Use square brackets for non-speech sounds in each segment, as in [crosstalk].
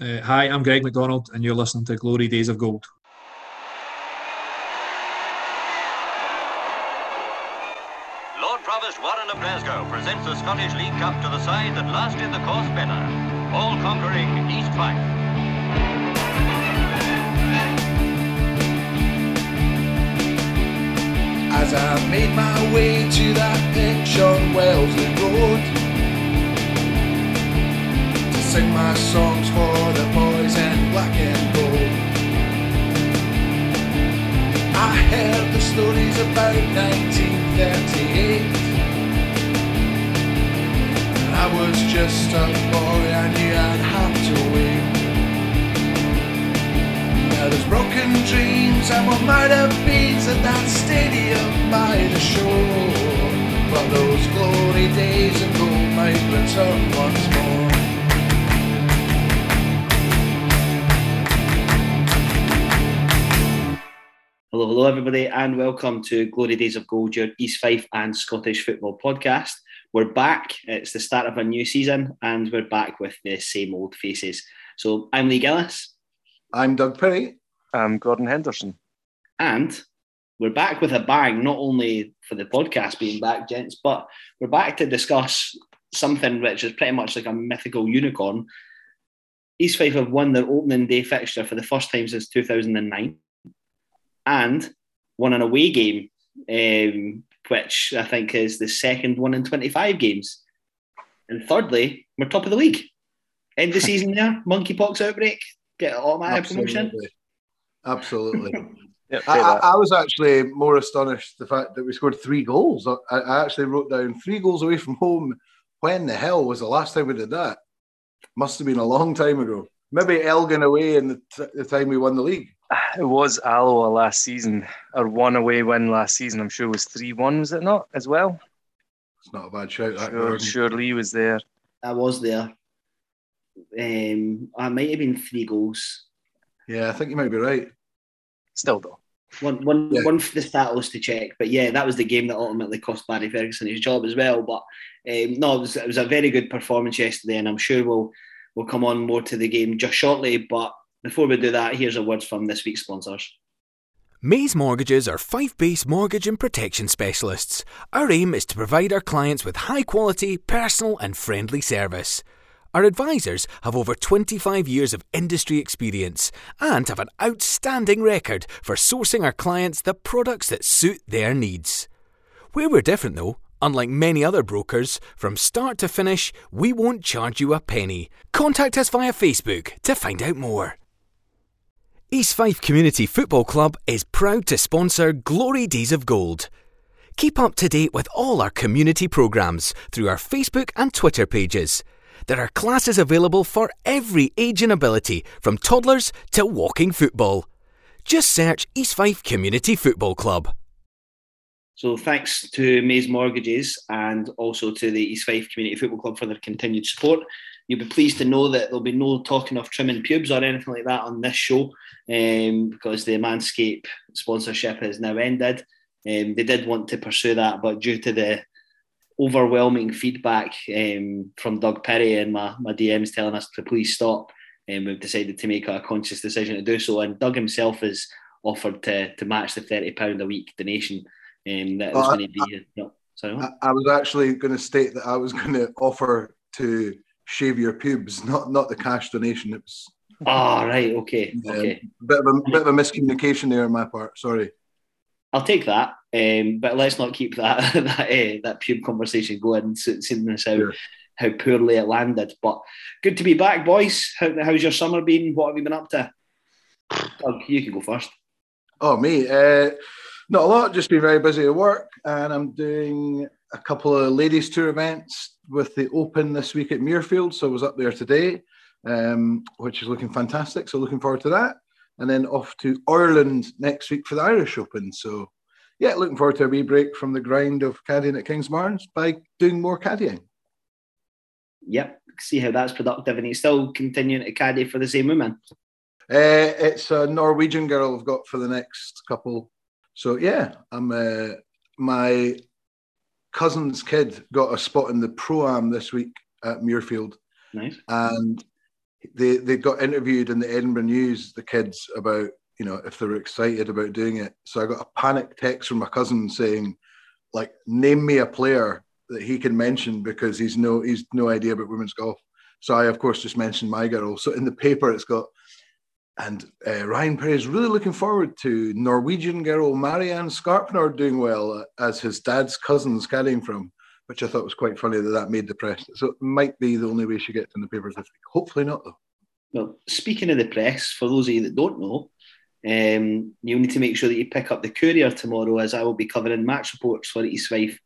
Uh, hi, I'm Greg McDonald, and you're listening to Glory Days of Gold. Lord Provost Warren of Glasgow presents the Scottish League Cup to the side that lasted the course better, all conquering East Fife. As I made my way to that pitch on Wellesley Road To sing my songs for the boys in black and gold I heard the stories about 1938 And I was just a boy, I knew I'd have to wait now there's broken dreams and what might have been at that stadium by the shore. But those glory days of gold might return once more. Hello, hello, everybody, and welcome to Glory Days of Gold, your East Fife and Scottish football podcast. We're back. It's the start of a new season, and we're back with the same old faces. So I'm Lee Gillis, I'm Doug Perry. I'm Gordon Henderson. and we're back with a bang, not only for the podcast being back, gents, but we're back to discuss something which is pretty much like a mythical unicorn. East Fife have won their opening day fixture for the first time since 2009 and won an away game, um, which I think is the second one in 25 games. And thirdly, we're top of the league. End of the season there, [laughs] monkeypox outbreak, get automatic promotion. Absolutely. [laughs] Yep, I, I. I was actually more astonished the fact that we scored three goals. I, I actually wrote down three goals away from home. When the hell was the last time we did that? Must have been a long time ago. Maybe Elgin away in the, t- the time we won the league. [sighs] It was Alloa last season, or one away win last season. I'm sure it was 3 1, was it not, as well? It's not a bad shout. That Sure, sure Lee was there. I was there. Um, I might have been three goals. Yeah, I think you might be right. Still, though. One, one, Yeah. one for the status to check, but yeah, that was the game that ultimately cost Barry Ferguson his job as well. But um, no, it was, it was a very good performance yesterday, and I'm sure we'll we'll come on more to the game just shortly. But before we do that, here's a word from this week's sponsors. Maze Mortgages are Fife base mortgage and protection specialists. Our aim is to provide our clients with high quality, personal, and friendly service. Our advisors have over 25 years of industry experience and have an outstanding record for sourcing our clients the products that suit their needs. Where we're different though, unlike many other brokers, from start to finish, we won't charge you a penny. Contact us via Facebook to find out more. East Fife Community Football Club is proud to sponsor Glory Days of Gold. Keep up to date with all our community programmes through our Facebook and Twitter pages. There are classes available for every age and ability, from toddlers to walking football. Just search East Fife Community Football Club. So thanks to Maze Mortgages and also to the East Fife Community Football Club for their continued support. You'll be pleased to know that there'll be no talking of trimming pubes or anything like that on this show um, because the Manscape sponsorship has now ended. Um, they did want to pursue that, but due to the overwhelming feedback um, from Doug Perry and my, my DMs telling us to please stop, um, we've decided to make a conscious decision to do so. And Doug himself has offered to, to match the £30 a week donation um, that was Oh, going to be. no, sorry. I, I was actually going to state that I was going [laughs] to offer to shave your pubes, not not the cash donation. It was Ah, right, okay, okay. a bit of a bit of a miscommunication there on my part. Sorry. I'll take that, um, but let's not keep that [laughs] that, uh, that pube conversation going, se- seeing as how, Sure. how poorly it landed. But good to be back, boys. How, how's your summer been? What have you been up to? Doug, you can go first. Oh, me. Uh, not a lot. Just been very busy at work, and I'm doing a couple of ladies' tour events with the Open this week at Muirfield. So I was up there today, um, which is looking fantastic. So looking forward to that, and then off to Ireland next week for the Irish Open. So yeah, looking forward to a wee break from the grind of caddying at Kings Kingsbarns by doing more caddying. Yep, see how that's productive, and he's still continuing to caddy for the same woman. Uh, it's a Norwegian girl I've got for the next couple. So yeah, I'm uh, my cousin's kid got a spot in the pro am this week at Muirfield, Nice. and they they got interviewed in the Edinburgh News, the kids, about you know if they were excited about doing it. So I got a panic text from my cousin saying, like, name me a player that he can mention because he's no he's no idea about women's golf. So I of course just mentioned my girl. So in the paper it's got and uh, Ryan Perry is really looking forward to Norwegian girl Marianne Skarpnord doing well as his dad's cousin's carrying from, which I thought was quite funny that that made the press. So it might be the only way she gets in the papers this week. Hopefully not, though. Well, speaking of the press, for those of you that don't know, um, you'll need to make sure that you pick up the Courier tomorrow, as I will be covering match reports for East Fife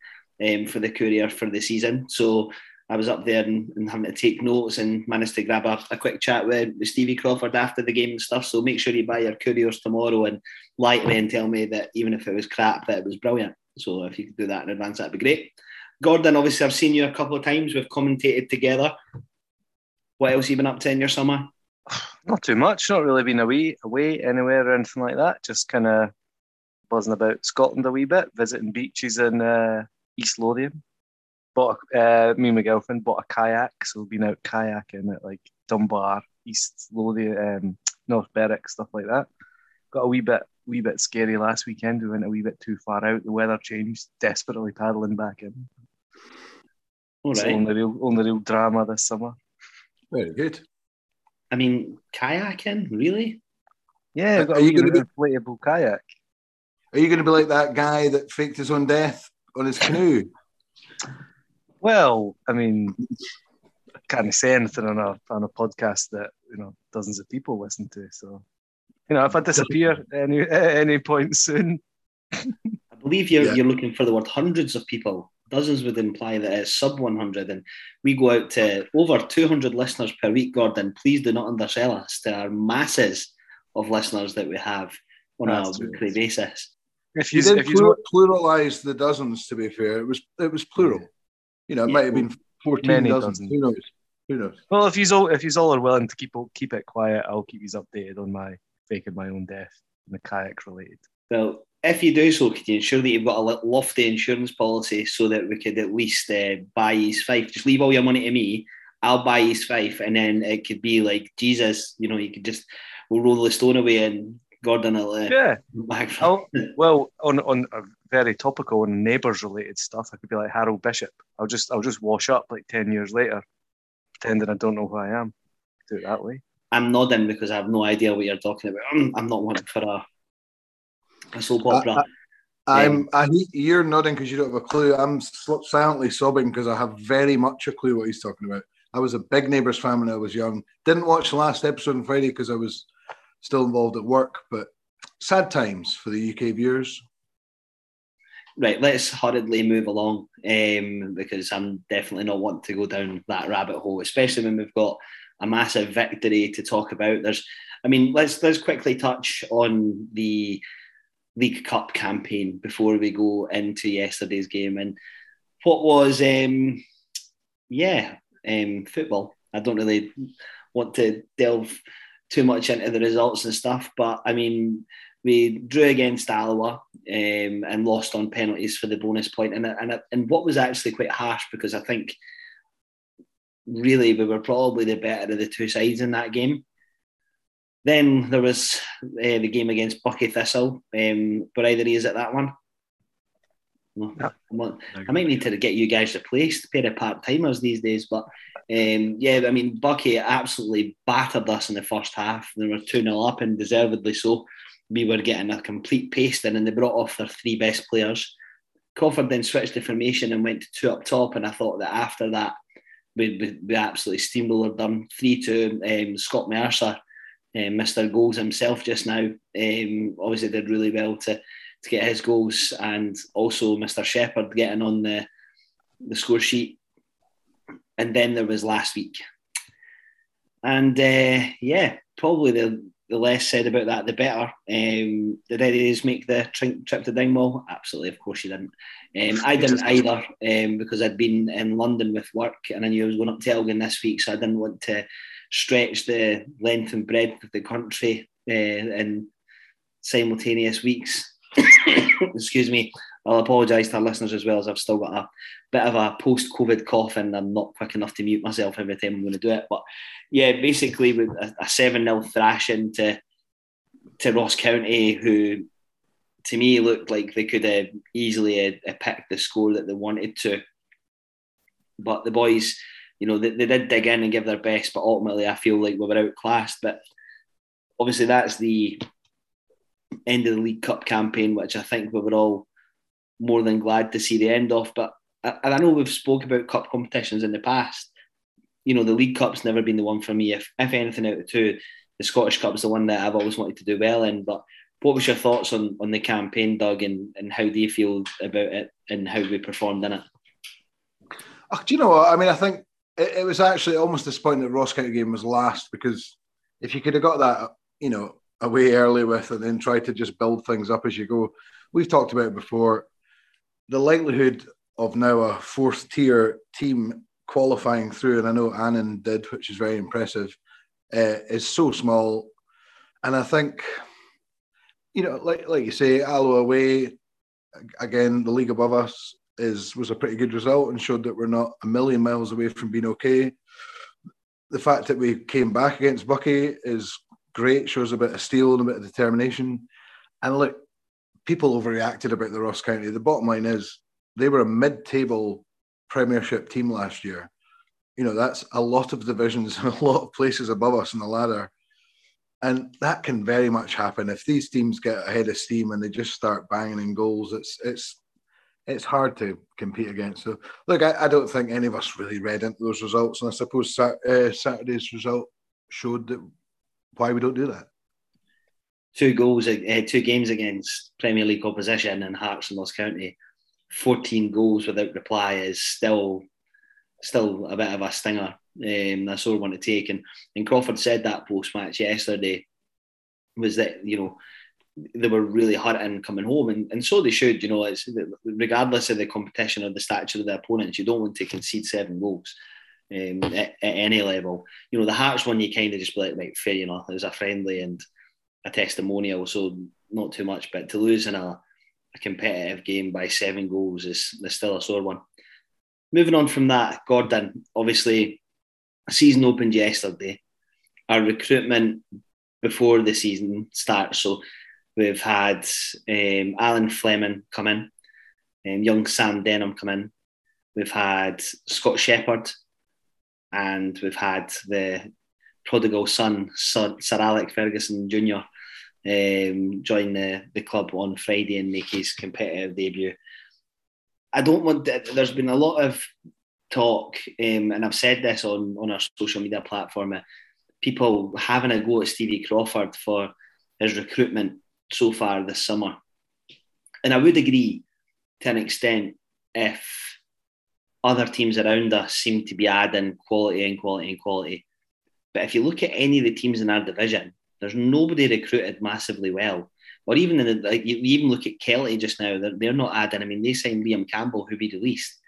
um, for the Courier for the season. So I was up there and, and, having to take notes and managed to grab a, a, quick chat with, with Stevie Crawford after the game and stuff. So make sure you buy your couriers tomorrow and lie me and tell me that even if it was crap, that it was brilliant. So if you could do that in advance, that'd be great. Gordon, obviously I've seen you a couple of times. We've commentated together. What else have you been up to in your summer? [sighs] Not too much. Not really been away away anywhere or anything like that. Just kind of buzzing about Scotland a wee bit, visiting beaches in uh, East Lothian bought a, uh, me and my girlfriend bought a kayak, so we've been out kayaking at like Dunbar, East Lothian, um, North Berwick, stuff like that. Got a wee bit, wee bit scary last weekend. We went a wee bit too far out. The weather changed. Desperately paddling back in. All right. only real, only real drama this summer. Very good. I mean, kayaking, really? Yeah, are you going to be inflatable kayak? Are you going to be like that guy that faked his own death on his canoe? [laughs] Well, I mean, I can't say anything on a on a podcast that you know dozens of people listen to. So, you know, if I disappear any at any point soon, I believe you're yeah. you're looking for the word hundreds of people. Dozens would imply that it's sub 100, and we go out to over 200 listeners per week. Gordon, please do not undersell us to our masses of listeners that we have on That's a weekly basis. If you, you did if you pluralize the dozens, to be fair, it was it was plural. You know, it yeah, might have been 14 dozen. Who knows? Who knows? Well, if he's all if he's all are willing to keep keep it quiet, I'll keep you updated on my faking my own death and the kayak related. Well, if you do so, can you ensure that you've got a lofty insurance policy so that we could at least uh, buy East Fife? Just leave all your money to me. I'll buy East Fife, and then it could be like Jesus. You know, you could just we'll roll the stone away and Gordon will uh, yeah. [laughs] well, on on a very topical and neighbours related stuff, I could be like Harold Bishop. I'll just I'll just wash up like ten years later, pretending I don't know who I am. Do it that way. I'm nodding because I have no idea what you're talking about. I'm, I'm not wanting for a, a soap opera. I, am um, I, you're nodding because you don't have a clue. I'm silently sobbing because I have very much a clue what he's talking about. I was a big Neighbours fan when I was young. Didn't watch the last episode on Friday because I was still involved at work, but sad times for the UK viewers. Right, let's hurriedly move along um, because I'm definitely not wanting to go down that rabbit hole, especially when we've got a massive victory to talk about. There's, I mean, let's let's quickly touch on the League Cup campaign before we go into yesterday's game and what was, um, yeah, um, football. I don't really want to delve too much into the results and stuff, but I mean, we drew against Alloa um, and lost on penalties for the bonus point. point, and and and what was actually quite harsh because I think really we were probably the better of the two sides in that game. Then there was uh, the game against Buckie Thistle. Um, but either he is at that one? No, I might need to get you guys replaced, pair of part timers these days. But um, yeah, I mean, Buckie absolutely battered us in the first half. They were 2 0 up and deservedly so. We were getting a complete pasting and they brought off their three best players. Crawford then switched the formation and went to two up top. And I thought that after that, we, we, absolutely steamrolled them 3 2. Um, Scott Mercer, um, Mr. Goals himself just now, um, obviously did really well to to get his goals, and also Mr. Shepherd getting on the the score sheet. And then there was last week, and uh, yeah, probably the the less said about that, the better. Um, did Eddie's make the trip to Dingwall? Absolutely, of course you didn't. Um, I didn't either um, because I'd been in London with work and I knew I was going up to Elgin this week, so I didn't want to stretch the length and breadth of the country uh, in simultaneous weeks. [coughs] excuse me, I'll apologise to our listeners as well as I've still got a bit of a post-COVID cough and I'm not quick enough to mute myself every time I'm going to do it. But yeah, basically with a seven 0 thrashing to to Ross County, who to me looked like they could have easily uh, uh, have picked the score that they wanted to. But the boys, you know, they, they did dig in and give their best, but ultimately I feel like we were outclassed. But obviously that's the end of the League Cup campaign, which I think we were all more than glad to see the end of. But I, I know we've spoke about cup competitions in the past. You know, the League Cup's never been the one for me. If if anything out of two, the Scottish Cup's the one that I've always wanted to do well in. But what was your thoughts on, on the campaign, Doug, and, and how do you feel about it and how we performed in it? Oh, do you know what? I mean, I think it, it was actually almost disappointing that Ross County game was last because if you could have got that, you know, away early with and then try to just build things up as you go. We've talked about it before the likelihood of now a fourth tier team qualifying through, and I know Annan did, which is very impressive, uh, is so small. And I think, you know, like like you say, Alloa away, again, the league above us is was a pretty good result and showed that we're not a million miles away from being okay. The fact that we came back against Buckie is great, shows a bit of steel and a bit of determination. And look, people overreacted about the Ross County. The bottom line is they were a mid-table Premiership team last year. You know, that's a lot of divisions and [laughs] a lot of places above us in the ladder. And that can very much happen if these teams get ahead of steam and they just start banging in goals. It's it's it's hard to compete against. So, look, I, I don't think any of us really read into those results, and I suppose uh, Saturday's result showed that why we don't do that two goals, uh, two games against Premier League opposition and Hearts and Ross County, 14 goals without reply is still still a bit of a stinger. Um, a sore one to take. And, and Crawford said that post match yesterday was that, you know, they were really hurting coming home, and, and so they should. You know, it's regardless of the competition or the stature of the opponents, you don't want to concede seven goals um, at, at, any level. You know, the Hearts one, you kind of just be like, right, fair enough. It was a friendly, and a testimonial, so not too much. But to lose in a, a competitive game by seven goals is, is still a sore one. Moving on from that, Gordon, obviously, a season opened yesterday. Our recruitment before the season starts, so we've had um, Alan Fleming come in, um, young Sam Denham come in. We've had Scott Shepherd, and we've had the prodigal son, Sir, Sir Alec Ferguson Jr um, join the, the club on Friday and make his competitive debut. I don't want. There's been a lot of talk, um, and I've said this on on our social media platform. Uh, people having a go at Stevie Crawford for his recruitment so far this summer, and I would agree to an extent if other teams around us seem to be adding quality and quality and quality. But if you look at any of the teams in our division, there's nobody recruited massively well. Or even in the, like you even look at Kelty just now, they're, they're not adding. I mean, they signed Liam Campbell, who we released.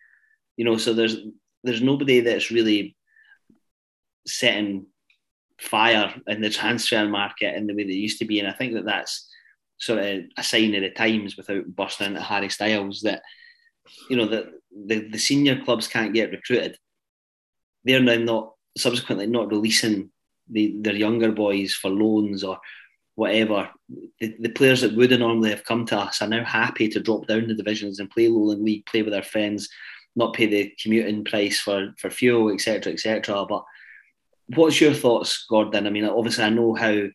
You know, so there's there's nobody that's really setting fire in the transfer market in the way that used to be. And I think that that's sort of a sign of the times without busting into Harry Styles that, you know, that the, the senior clubs can't get recruited. They're now not subsequently not releasing the, their younger boys for loans or whatever. The, the players that would normally have come to us are now happy to drop down the divisions and play Lowland League, play with their friends, not pay the commuting price for, for fuel, etc., etc. But what's your thoughts, Gordon? I mean, obviously, I know how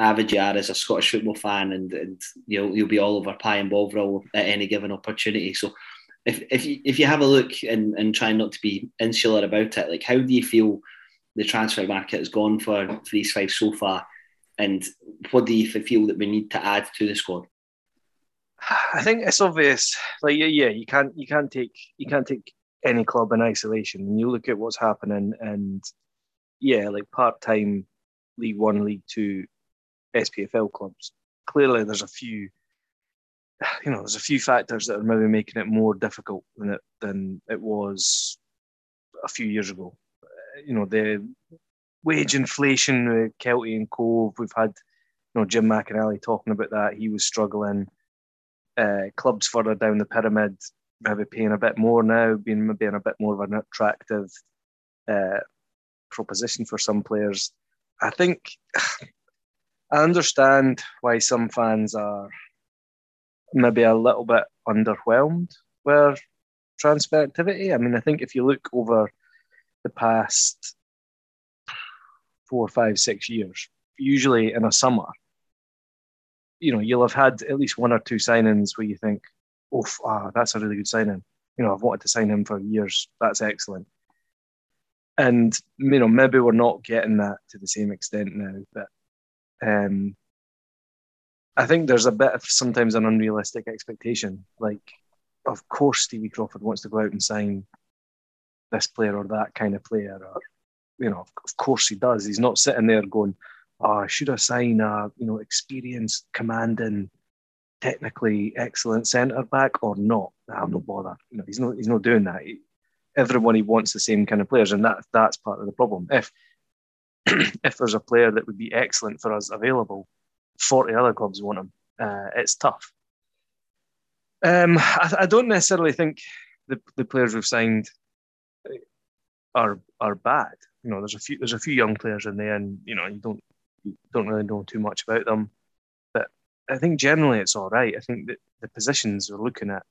avid you are as a Scottish football fan, and, and you'll you'll be all over Pie and Bovril at any given opportunity. So, if if you, if you have a look and and try not to be insular about it, like how do you feel the transfer market has gone for, for East Fife so far? And what do you feel that we need to add to the squad? I think it's obvious. Like yeah, yeah, you can't you can't take you can't take any club in isolation. And you look at what's happening, and yeah, like part time League One, League Two, SPFL clubs. Clearly, there's a few. You know, there's a few factors that are maybe making it more difficult than it than it was a few years ago you know the wage inflation with Kelty and Cove. We've had you know Jim McInally talking about that. He was struggling. uh, clubs further down the pyramid maybe paying a bit more now, being maybe in a bit more of an attractive uh, proposition for some players. I think [sighs] I understand why some fans are maybe a little bit underwhelmed with transfer activity. I mean, I think if you look over the past four, five, six years, usually in a summer, you know, you'll have had at least one or two signings where you think, oh, ah, that's a really good signing. You know, I've wanted to sign him for years. That's excellent. And you know, maybe we're not getting that to the same extent now, but um, I think there's a bit of sometimes an unrealistic expectation. Like, of course, Stevie Crawford wants to go out and sign this player or that kind of player, or you know, of course he does. He's not sitting there going, "Oh, should I sign a you know experienced, commanding, technically excellent centre back or not?" I'm not bother. You know, he's not he's not doing that. He, everybody wants the same kind of players, and that that's part of the problem. If [clears throat] if there's a player that would be excellent for us available, forty other clubs want him. Uh, it's tough. Um, I, I, don't necessarily think the, the players we've signed are are bad. You know, there's a few there's a few young players in there, and you know you don't you don't really know too much about them. But I think generally it's all right. I think that the positions we're looking at,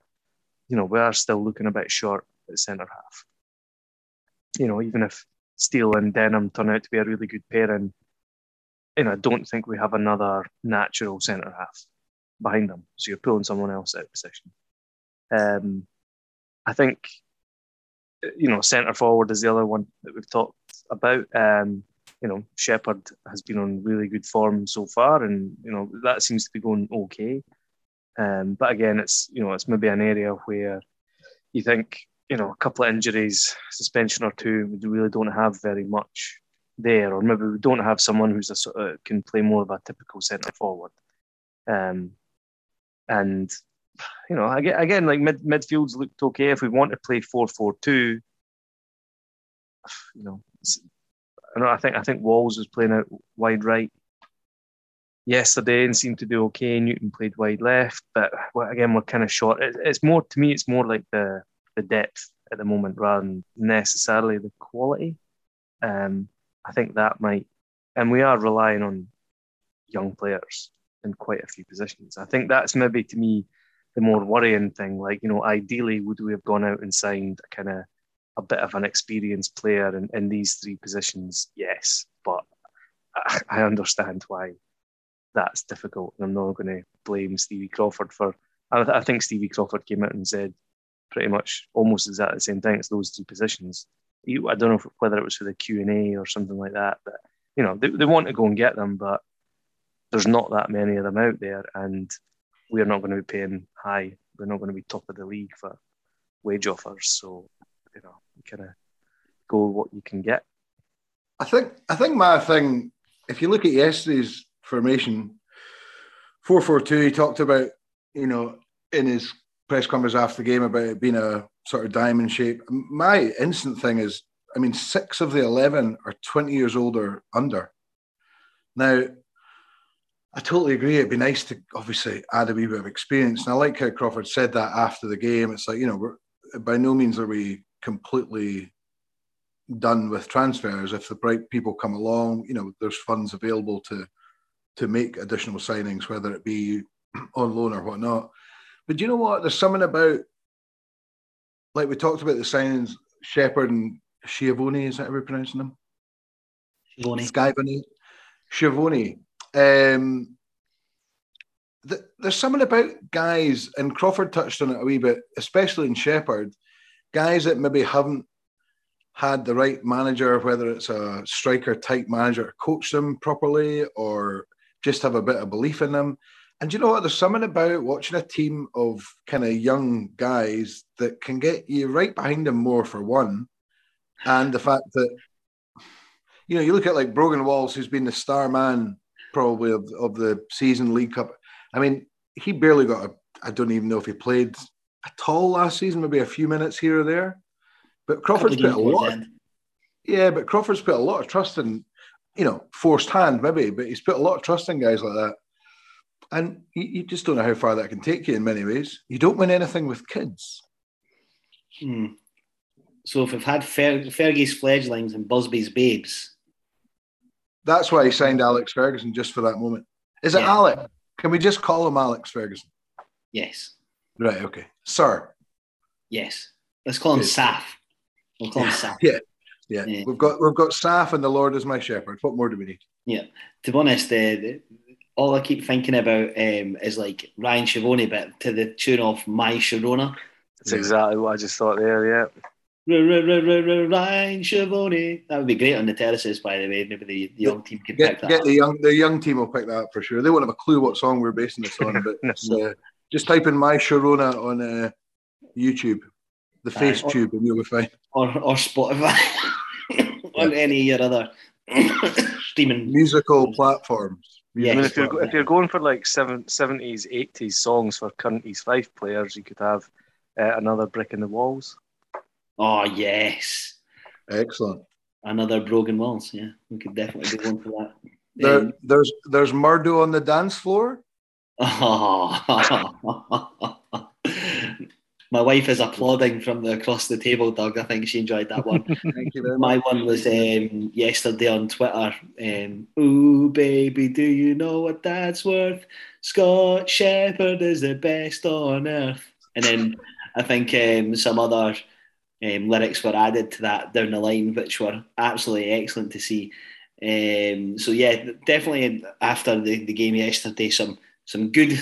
you know, we are still looking a bit short at centre half. You know, even if Steele and Denham turn out to be a really good pairing, you know, I don't think we have another natural centre half behind them. So you're pulling someone else out of position. Um, I think, you know, centre forward is the other one that we've talked about. Um, you know, Shepherd has been on really good form so far, and you know that seems to be going okay. Um, but again, it's you know it's maybe an area where you think you know, a couple of injuries, suspension or two, we really don't have very much there, or maybe we don't have someone who's a sort of can play more of a typical centre forward. Um, and you know, again, like mid midfields looked okay. If we want to play four four two, you know, I know I think I think Walls was playing out wide right yesterday and seemed to do okay. Newton played wide left, but again, we're kind of short. It, it's more to me, it's more like the the depth at the moment rather than necessarily the quality. Um, I think that might, and we are relying on young players in quite a few positions. I think that's maybe to me the more worrying thing. Like, you know, ideally, would we have gone out and signed a kind of a bit of an experienced player in, in these three positions? Yes, but I, understand why that's difficult. And I'm not going to blame Stevie Crawford for. I, I think Stevie Crawford came out and said pretty much almost exactly the same thing. It's those two positions. I don't know if, whether it was for the Q and A or something like that, but you know they, they want to go and get them, but there's not that many of them out there, and we're not going to be paying high. We're not going to be top of the league for wage offers. So you know, kind of go what you can get. I think I think my thing, if you look at yesterday's formation, four four two, he talked about you know in his press conference after the game about it being a sort of diamond shape. My instant thing is, I mean, six of the 11 are 20 years old or under. Now, I totally agree. It'd be nice to obviously add a wee bit of experience. And I like how Crawford said that after the game. It's like, you know, we're, by no means are we completely done with transfers. If the bright people come along, you know, there's funds available to to make additional signings, whether it be [clears throat] on loan or whatnot. But do you know what? There's something about, like we talked about the signings, Shepherd and Schiavone, is that how we're pronouncing them? Schiavone. Schiavone. Schiavone. Um, the, there's something about guys, and Crawford touched on it a wee bit, especially in Shepherd, guys that maybe haven't had the right manager, whether it's a striker type manager, coach them properly or just have a bit of belief in them. And you know what? There's something about watching a team of kind of young guys that can get you right behind them more for one. And the fact that, you know, you look at like Brogan Walls, who's been the star man probably of, of the season League Cup. I mean, he barely got a, I don't even know if he played at all last season, maybe a few minutes here or there. But Crawford's put a lot. yeah, but Crawford's put a lot of trust in, you know, forced hand maybe, but he's put a lot of trust in guys like that. And you, you just don't know how far that can take you in many ways. You don't win anything with kids. Hmm. So if we've had Fer- Fergie's fledglings and Busby's babes, That's why he signed Alex Ferguson just for that moment. Is it Yeah. Alex? Can we just call him Alex Ferguson? yes, Right, okay. Sir. yes. Let's call him Good. Saf. We'll call him [laughs] Saf. Yeah. Yeah. Yeah. We've got we've got Saf and the Lord is my shepherd. What more do we need? Yeah. To be honest, uh, the, all I keep thinking about um, is like Ryan Schiavone, but to the tune of My Sharona. That's exactly what I just thought there. Yeah. Ryan Schiavone. That would be great on the terraces, by the way. Maybe the, the young team could pick Get, that get up. the young the young team will pick that up for sure. They won't have a clue what song we're basing this on, but [laughs] it's, uh, just type in my Sharona on uh, YouTube, the face Aye. tube, and you'll be fine. Or, or Spotify. [laughs] on any of your other [coughs] streaming. Musical platforms. Yeah. I mean, if you're platforms. if you're going for like seven, 70s, 80s songs for current East Fife players, you could have uh, another brick in the walls. Oh, yes. excellent. Another broken walls. Yeah, we could definitely go on for that. There, Um, there's there's Murdo on the dance floor. Oh. [laughs] My wife is applauding from the across the table, Doug. I think she enjoyed that one. [laughs] Thank you very much. My one was um, yesterday on Twitter. Um, Ooh, baby, do you know what that's worth? Scott Shepherd is the best on earth. And then I think um, some other um, lyrics were added to that down the line, which were absolutely excellent to see. Um, so yeah, definitely after the, the game yesterday, some some good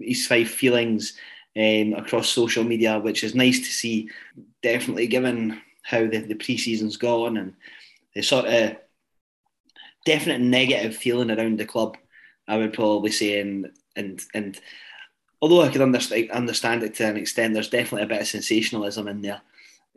East Fife feelings um, across social media, which is nice to see. Definitely given how the, the pre-season's gone and the sort of definite negative feeling around the club, I would probably say, and and and although I could understand understand it to an extent, there's definitely a bit of sensationalism in there.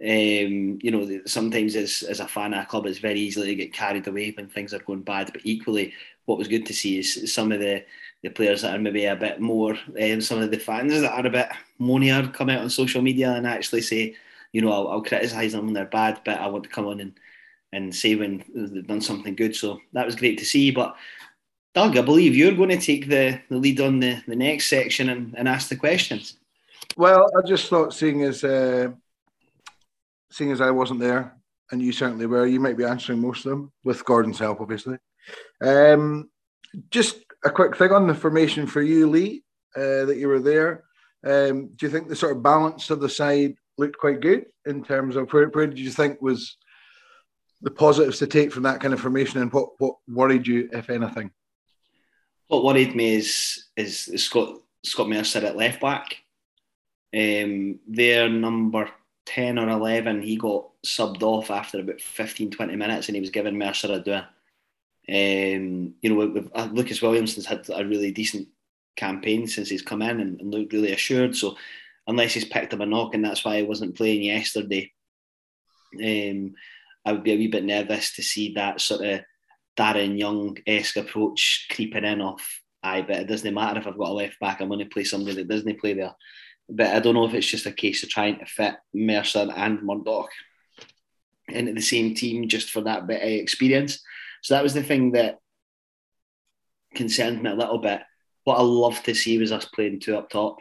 Um, you know, sometimes as as a fan of a club, it's very easy to get carried away when things are going bad. But equally, what was good to see is some of the the players that are maybe a bit more, um, some of the fans that are a bit moanier come out on social media and actually say, you know, I'll, I'll criticise them when they're bad, but I want to come on and, and say when they've done something good. So that was great to see. But Doug, I believe you're going to take the, the lead on the, the next section and, and ask the questions. Well, I just thought, seeing as uh, seeing as I wasn't there, and you certainly were, you might be answering most of them with Gordon's help, obviously. Um, just a quick thing on the formation for you, Lee, uh, that you were there. Um, do you think the sort of balance of the side looked quite good in terms of where, where did you think was the positives to take from that kind of formation, and what what worried you, if anything? What worried me is is, Scott Scott Mercer at left back. Um, their number 10 or 11, he got subbed off after about 15, 20 minutes and he was given Mercer a do. Um, you know, with, with, uh, Lucas Williamson's had a really decent campaign since he's come in and, and looked really assured. So, unless he's picked up a knock, and that's why he wasn't playing yesterday, um, I would be a wee bit nervous to see that sort of Darren Young esque approach creeping in off. Aye, but it doesn't matter if I've got a left back, I'm going to play somebody that doesn't play there. But I don't know if it's just a case of trying to fit Mercer and Murdoch into the same team just for that bit of experience. So that was the thing that concerned me a little bit. What I love to see was us playing two up top.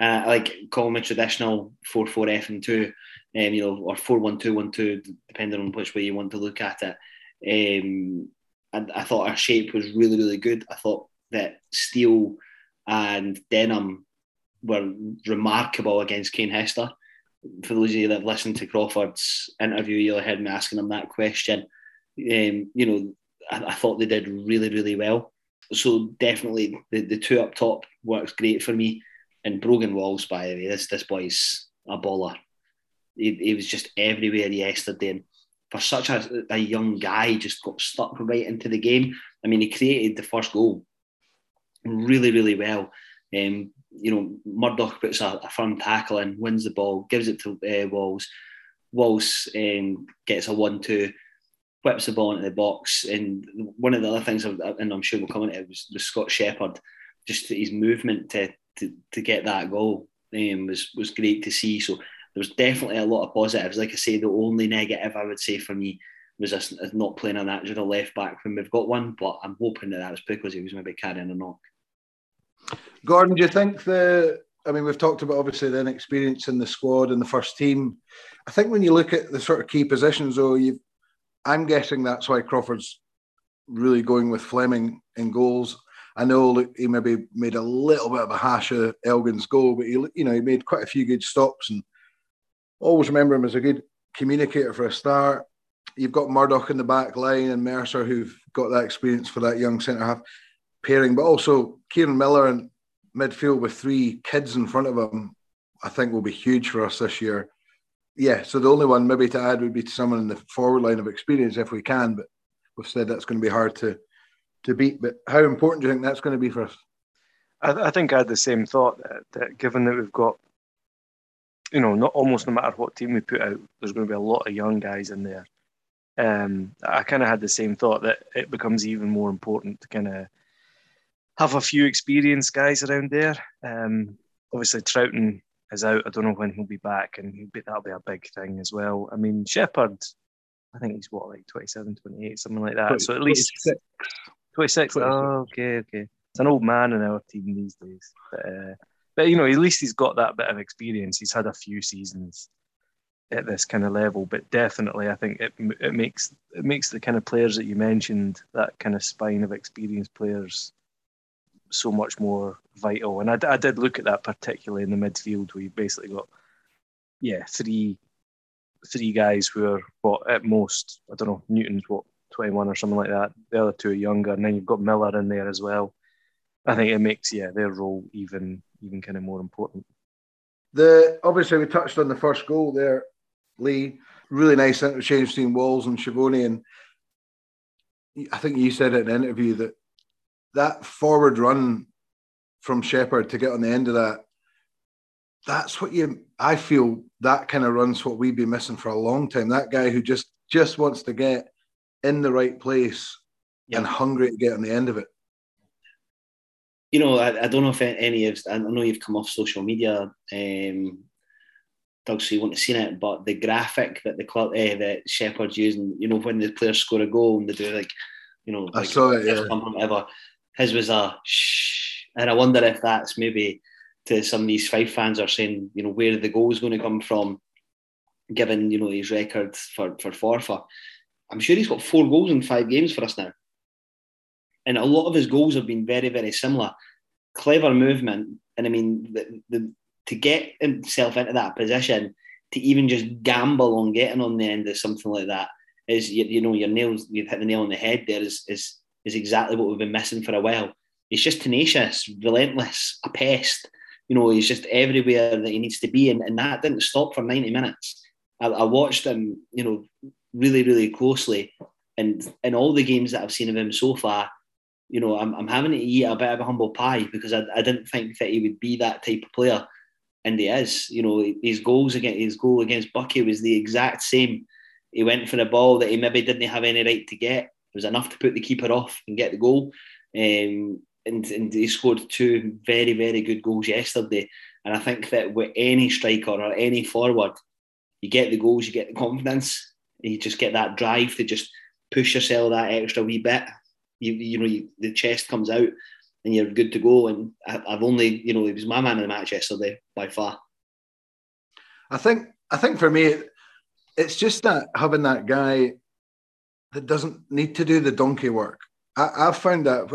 Uh, like calling a traditional 4 4 F and 2, um, you know, or 4 1 2 1 2, depending on which way you want to look at it. Um, and I thought our shape was really, really good. I thought that Steele and Denham were remarkable against Kane Hester. For those of you that listened to Crawford's interview, you'll heard me asking him that question. Um, you know, I, I, thought they did really, really well. So definitely the, the two up top works great for me. And Brogan Walls, by the way, this this boy's a baller. He, he was just everywhere yesterday. And for such a, a young guy, just got stuck right into the game. I mean, he created the first goal really, really well. Um, you know, Murdoch puts a, a, firm tackle in, wins the ball, gives it to uh, Walls. Walls um, gets a one-two, whips the ball into the box. And one of the other things, and I'm sure we'll come into it, was, was Scott Shepherd. Just his movement to to, to get that goal um, was was great to see. So there was definitely a lot of positives. Like I say, the only negative I would say for me was us not playing a natural left back when we've got one. But I'm hoping that that was because he was maybe carrying a knock. Gordon, do you think the? I mean, we've talked about obviously the inexperience in the squad and the first team. I think when you look at the sort of key positions, though, you, I'm guessing that's why Crawford's really going with Fleming in goals. I know he maybe made a little bit of a hash of Elgin's goal, but he, you know, he made quite a few good stops and always remember him as a good communicator for a start. You've got Murdoch in the back line and Mercer who've got that experience for that young centre half pairing, but also Kieran Miller in midfield with three kids in front of him, I think will be huge for us this year. Yeah, so the only one maybe to add would be to someone in the forward line of experience if we can, but we've said that's going to be hard to to beat. But how important do you think that's going to be for us? I, I think I had the same thought that, that, given that we've got, you know, not almost no matter what team we put out, there's going to be a lot of young guys in there. Um, I kind of had the same thought that it becomes even more important to kind of have a few experienced guys around there. Um, obviously, Trouton is out. I don't know when he'll be back, and be, that'll be a big thing as well. I mean, Shepherd, I think he's what, like 27, 28, something like that. 20, so at least 26. 26. 26. Oh, okay, okay. It's an old man in our team these days. But, uh, but, you know, at least he's got that bit of experience. He's had a few seasons at this kind of level, but definitely, I think it it makes it makes the kind of players that you mentioned, that kind of spine of experienced players, so much more vital. And I, I did look at that particularly in the midfield, We basically got, yeah, three three guys who are what at most I don't know Newton's what twenty one or something like that. The other two are younger, and then you've got Miller in there as well. I think it makes yeah their role even even kind of more important. The obviously we touched on the first goal there, Lee. Really nice interchange between Walls and Schiavone, and I think you said in an interview that that forward run from Shepherd to get on the end of that that's what you I feel that kind of runs what we've been missing for a long time. That guy who just just wants to get in the right place yep. and hungry to get on the end of it. You know, I, I don't know if any of I know you've come off social media, um, Doug, so you won't have seen it, but the graphic that the club uh, that Shepherd's using, you know, when the players score a goal and they do like, you know, like I saw it, yeah. whatever. His was a shh, and I wonder if that's maybe to some of East Fife fans are saying, you know, where the goal is going to come from, given you know his record for for Forfar. I'm sure he's got four goals in five games for us now, and a lot of his goals have been very very similar. Clever movement, and I mean the, the to get himself into that position to even just gamble on getting on the end of something like that is you, you know your nails you've hit the nail on the head there is is is exactly what we've been missing for a while. He's just tenacious, relentless, a pest you know, he's just everywhere that he needs to be. And, and that didn't stop for 90 minutes. I, I watched him, you know, really, really closely. And in all the games that I've seen of him so far, you know, I'm, I'm having to eat a bit of a humble pie because I, I didn't think that he would be that type of player. And he is. You know, his goals against his goal against Buckie was the exact same. He went for a ball that he maybe didn't have any right to get. It was enough to put the keeper off and get the goal. Um, and, and he scored two very, very good goals yesterday. And I think that with any striker or any forward, you get the goals, you get the confidence, you just get that drive to just push yourself that extra wee bit. You, you know, you, the chest comes out and you're good to go. And I, have only, you know, he was my man in the match yesterday by far. I think, I think for me, it's just that having that guy that doesn't need to do the donkey work. I, have found that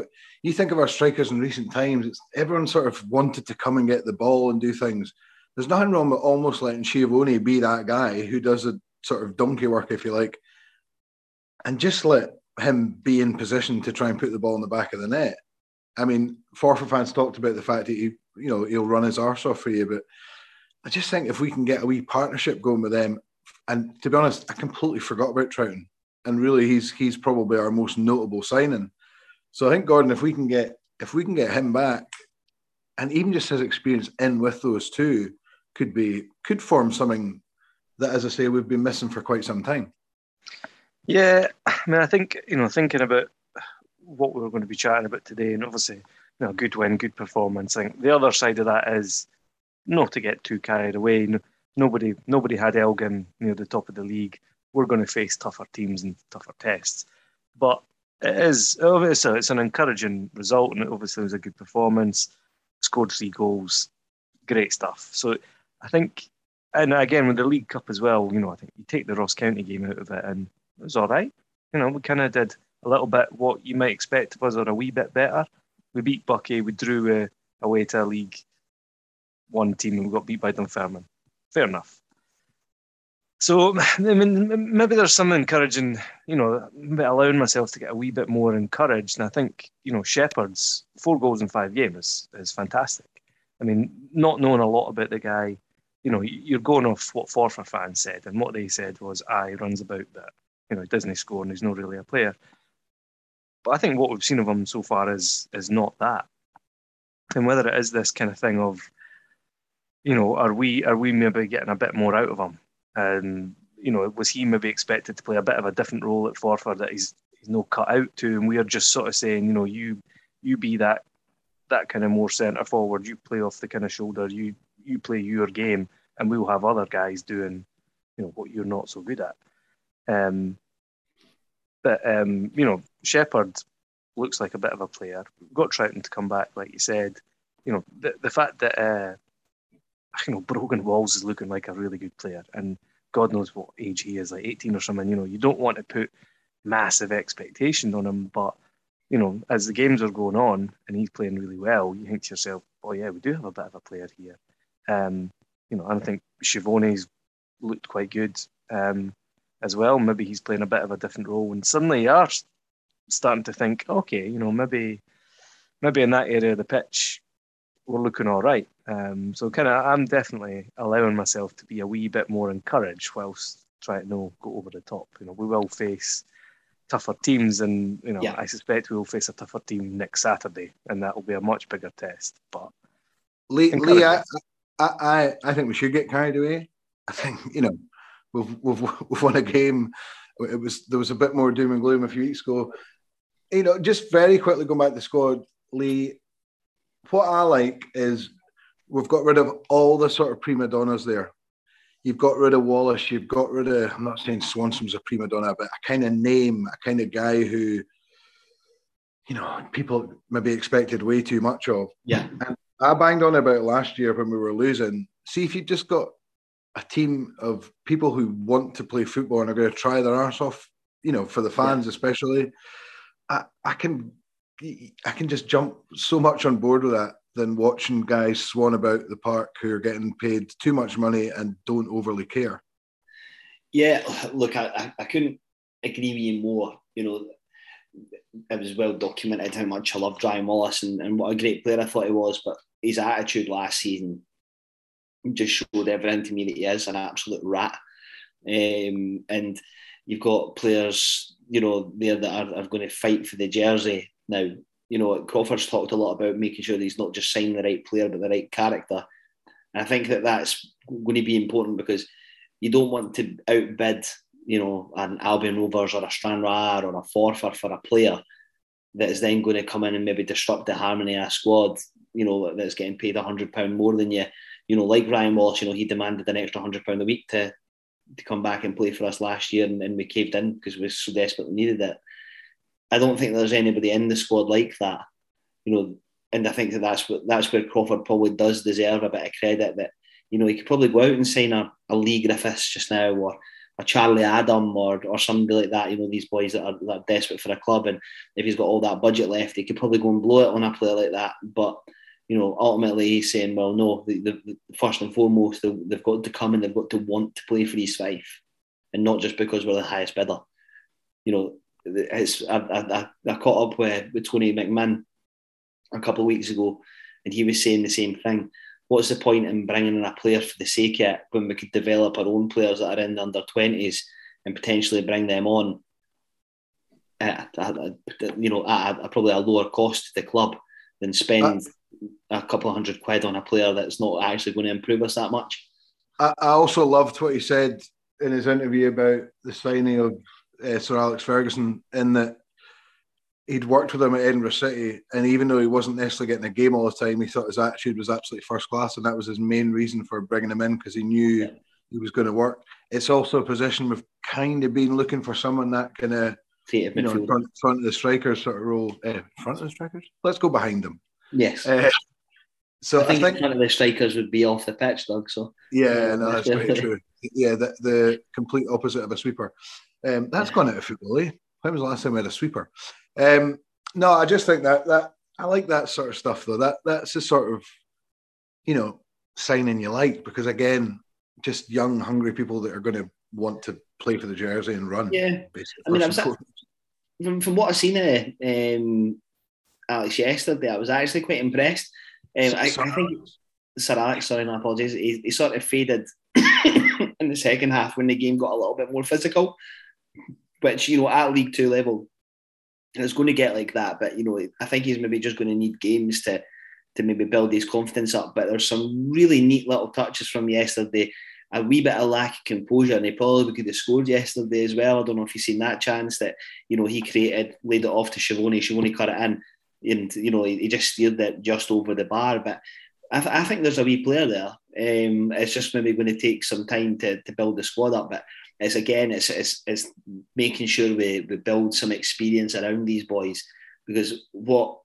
you think of our strikers in recent times, it's everyone sort of wanted to come and get the ball and do things. There's nothing wrong with almost letting Schiavone be that guy who does the sort of donkey work, if you like, and just let him be in position to try and put the ball in the back of the net. I mean, Forfar fans talked about the fact that he, you know, he'll run his arse off for you, but I just think if we can get a wee partnership going with them, and to be honest, I completely forgot about Troughton, and really he's he's probably our most notable signing. So I think Gordon, if we can get if we can get him back, and even just his experience in with those two, could be could form something that, as I say, we've been missing for quite some time. Yeah, I mean, I think you know, thinking about what we are going to be chatting about today, and obviously, you know, good win, good performance. I think the other side of that is not to get too carried away. nobody, nobody had Elgin near the top of the league. We're going to face tougher teams and tougher tests, but it is obviously it's an encouraging result, and it obviously was a good performance. scored three goals, great stuff. So I think, and again with the League Cup as well, you know, I think you take the Ross County game out of it, and it was all right. You know, we kind of did a little bit what you might expect of us, or a wee bit better. We beat Buckie, we drew uh, away to a League One team, and we got beat by Dunfermline. Fair enough. So, I mean, maybe there's some encouraging, you know, allowing myself to get a wee bit more encouraged. And I think, you know, Shepherd's four goals in five games is, is fantastic. I mean, not knowing a lot about the guy, you know, you're going off what Forfar fans said, and what they said was, "I runs about that, you know, doesn't he score and he's not really a player." But I think what we've seen of him so far is is not that, and whether it is this kind of thing of, you know, are we are we maybe getting a bit more out of him? And you know, was he maybe expected to play a bit of a different role at Forfar that he's he's no cut out to, and we're just sort of saying, you know, you you be that that kind of more centre forward, you play off the kind of shoulder, you you play your game, and we'll have other guys doing, you know, what you're not so good at. Um, but um, you know, Shepherd looks like a bit of a player. We've got Troughton to come back, like you said. You know, the the fact that uh, you know, Brogan Walls is looking like a really good player, and God knows what age he is, like 18 or something. You know, you don't want to put massive expectations on him, but you know, as the games are going on and he's playing really well, you think to yourself, oh yeah, we do have a bit of a player here. Um, you know, and I think Schiavone's looked quite good um, as well. Maybe he's playing a bit of a different role, and suddenly you are starting to think, okay, you know, maybe maybe in that area of the pitch, we're looking all right. Um, so kind of, I'm definitely allowing myself to be a wee bit more encouraged whilst trying to no go over the top. You know, we will face tougher teams, and you know, yeah. I suspect we will face a tougher team next Saturday, and that will be a much bigger test. But Lee, Lee I, I, I think we should get carried away. I think you know, we've we've, we've won a game. It was there was a bit more doom and gloom a few weeks ago. You know, just very quickly going back to the squad, Lee. What I like is we've got rid of all the sort of prima donnas there. You've got rid of Wallace. You've got rid of. I'm not saying Swanson's a prima donna, but a kind of name, a kind of guy who, you know, people maybe expected way too much of. Yeah. And I banged on about last year when we were losing. See if you just got a team of people who want to play football and are going to try their arse off, you know, for the fans yeah. especially. I, I can I can just jump so much on board with that than watching guys swan about the park who are getting paid too much money and don't overly care. Yeah, look, I, I couldn't agree with you more. You know, it was well documented how much I loved Ryan Wallace and, and what a great player I thought he was, but his attitude last season just showed everything to me that he is an absolute rat. Um, and you've got players, you know, there that are, are going to fight for the jersey now you know, Crawford's talked a lot about making sure that he's not just signing the right player, but the right character. And I think that that's going to be important because you don't want to outbid, you know, an Albion Rovers or a Stranraer or a Forfar for a player that is then going to come in and maybe disrupt the harmony of a squad, you know, that's getting paid a hundred pound more than you. You know, like Ryan Walsh, you know, he demanded an extra hundred pound a week to to come back and play for us last year, and, and we caved in because we so desperately needed it. I don't think there's anybody in the squad like that, you know. And I think that that's what that's where Crawford probably does deserve a bit of credit. That you know he could probably go out and sign a, a Leigh Griffiths just now, or a Charlie Adam, or or somebody like that. You know these boys that are, that are desperate for a club, and if he's got all that budget left, he could probably go and blow it on a player like that. But you know, ultimately he's saying, well, no, the, the, the first and foremost, they, have got to come and they've got to want to play for East Fife, and not just because we're the highest bidder. You know, it's I, I, I caught up with, with Tony McMahon a couple of weeks ago, and he was saying the same thing. What's the point in bringing in a player for the sake of it when we could develop our own players that are in the under twenties and potentially bring them on at, at, at you know at, at, probably a lower cost to the club than spend a couple of hundred quid on a player that's not actually going to improve us that much. I, I also loved what he said in his interview about the signing of uh, Sir Alex Ferguson in that he'd worked with him at Edinburgh City, and even though he wasn't necessarily getting a game all the time, he thought his attitude was absolutely first class, and that was his main reason for bringing him in because he knew yeah. he was going to work. It's also a position we've kind of been looking for someone that kind of you know front, front, of the strikers sort of role. Uh, front of the strikers. Let's go behind them. Yes. Uh, So I I think, think, none of the strikers would be off the pitch, Doug. So yeah, no, that's very [laughs] true. Yeah, the, the complete opposite of a sweeper. Um, that's gone out of football, eh? When was the last time we had a sweeper? Um, no, I just think that that I like that sort of stuff though. That that's the sort of you know signing you like because again, just young, hungry people that are going to want to play for the jersey and run. yeah, basically. I mean, first I'm sa- from from what I've seen of um, Alex yesterday, I was actually quite impressed. Um, I, I think Sir Alex, sorry, my apologies. He, he sort of faded in the second half when the game got a little bit more physical, which you know at League Two level, it's going to get like that. But you know, I think he's maybe just going to need games to to maybe build his confidence up. But there's some really neat little touches from yesterday. A wee bit of lack of composure, and he probably could have scored yesterday as well. I don't know if you've seen that chance that you know he created, laid it off to Schiavone. Schiavone cut it in, and you know he, he just steered it just over the bar. But I, th- I think there's a wee player there. Um, it's just maybe going to take some time to, to build the squad up. But it's again, it's, it's, it's making sure we, we build some experience around these boys because what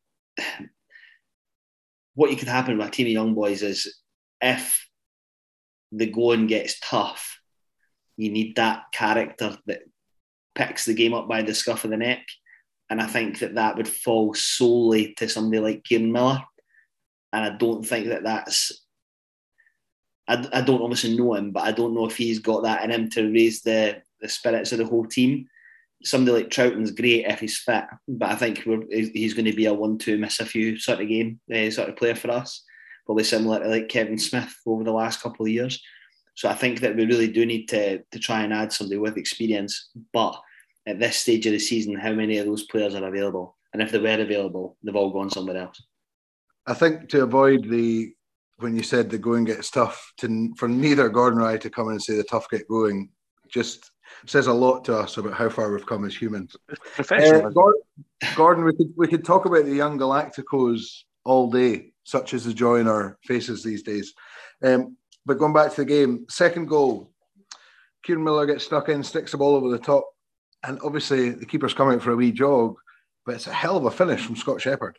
what you could happen with a team of young boys is if the going gets tough, you need that character that picks the game up by the scuff of the neck. And I think that that would fall solely to somebody like Kieran Miller. And I don't think that that's. I, I don't obviously know him, but I don't know if he's got that in him to raise the, the spirits of the whole team. Somebody like Trouton's great if he's fit, but I think he's going to be a one-two miss a few sort of game uh, sort of player for us. Probably similar to like Kevin Smith over the last couple of years. So I think that we really do need to to try and add somebody with experience. But at this stage of the season, how many of those players are available? And if they were available, they've all gone somewhere else. I think to avoid the when you said the going gets tough, to for neither Gordon or I to come in and say the tough get going, just says a lot to us about how far we've come as humans. Professional. Uh, Gordon, Gordon, we could we could talk about the young Galacticos all day, such as the joy in our faces these days. Um, but going back to the game, second goal, Kieran Miller gets stuck in, sticks the ball over the top, and obviously the keeper's coming out for a wee jog, but it's a hell of a finish from Scott Shepherd.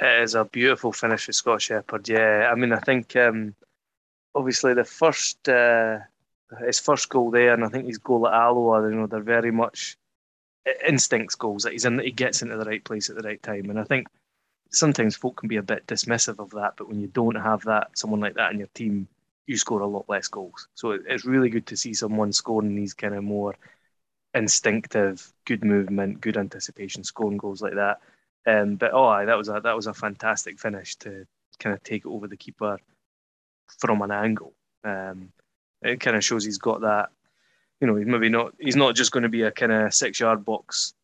It is a beautiful finish with Scott Shepherd. Yeah, I mean, I think um, obviously the first uh, his first goal there, and I think his goal at Alloa, you know, they're very much instincts goals that he's in. He gets into the right place at the right time, and I think sometimes folk can be a bit dismissive of that. But when you don't have that, someone like that in your team, you score a lot less goals. So it's really good to see someone scoring these kind of more instinctive, good movement, good anticipation, scoring goals like that. Um, but oh, aye, that was a that was a fantastic finish to kind of take it over the keeper from an angle. Um, it kind of shows he's got that. You know, he's maybe not. He's not just going to be a kind of six-yard box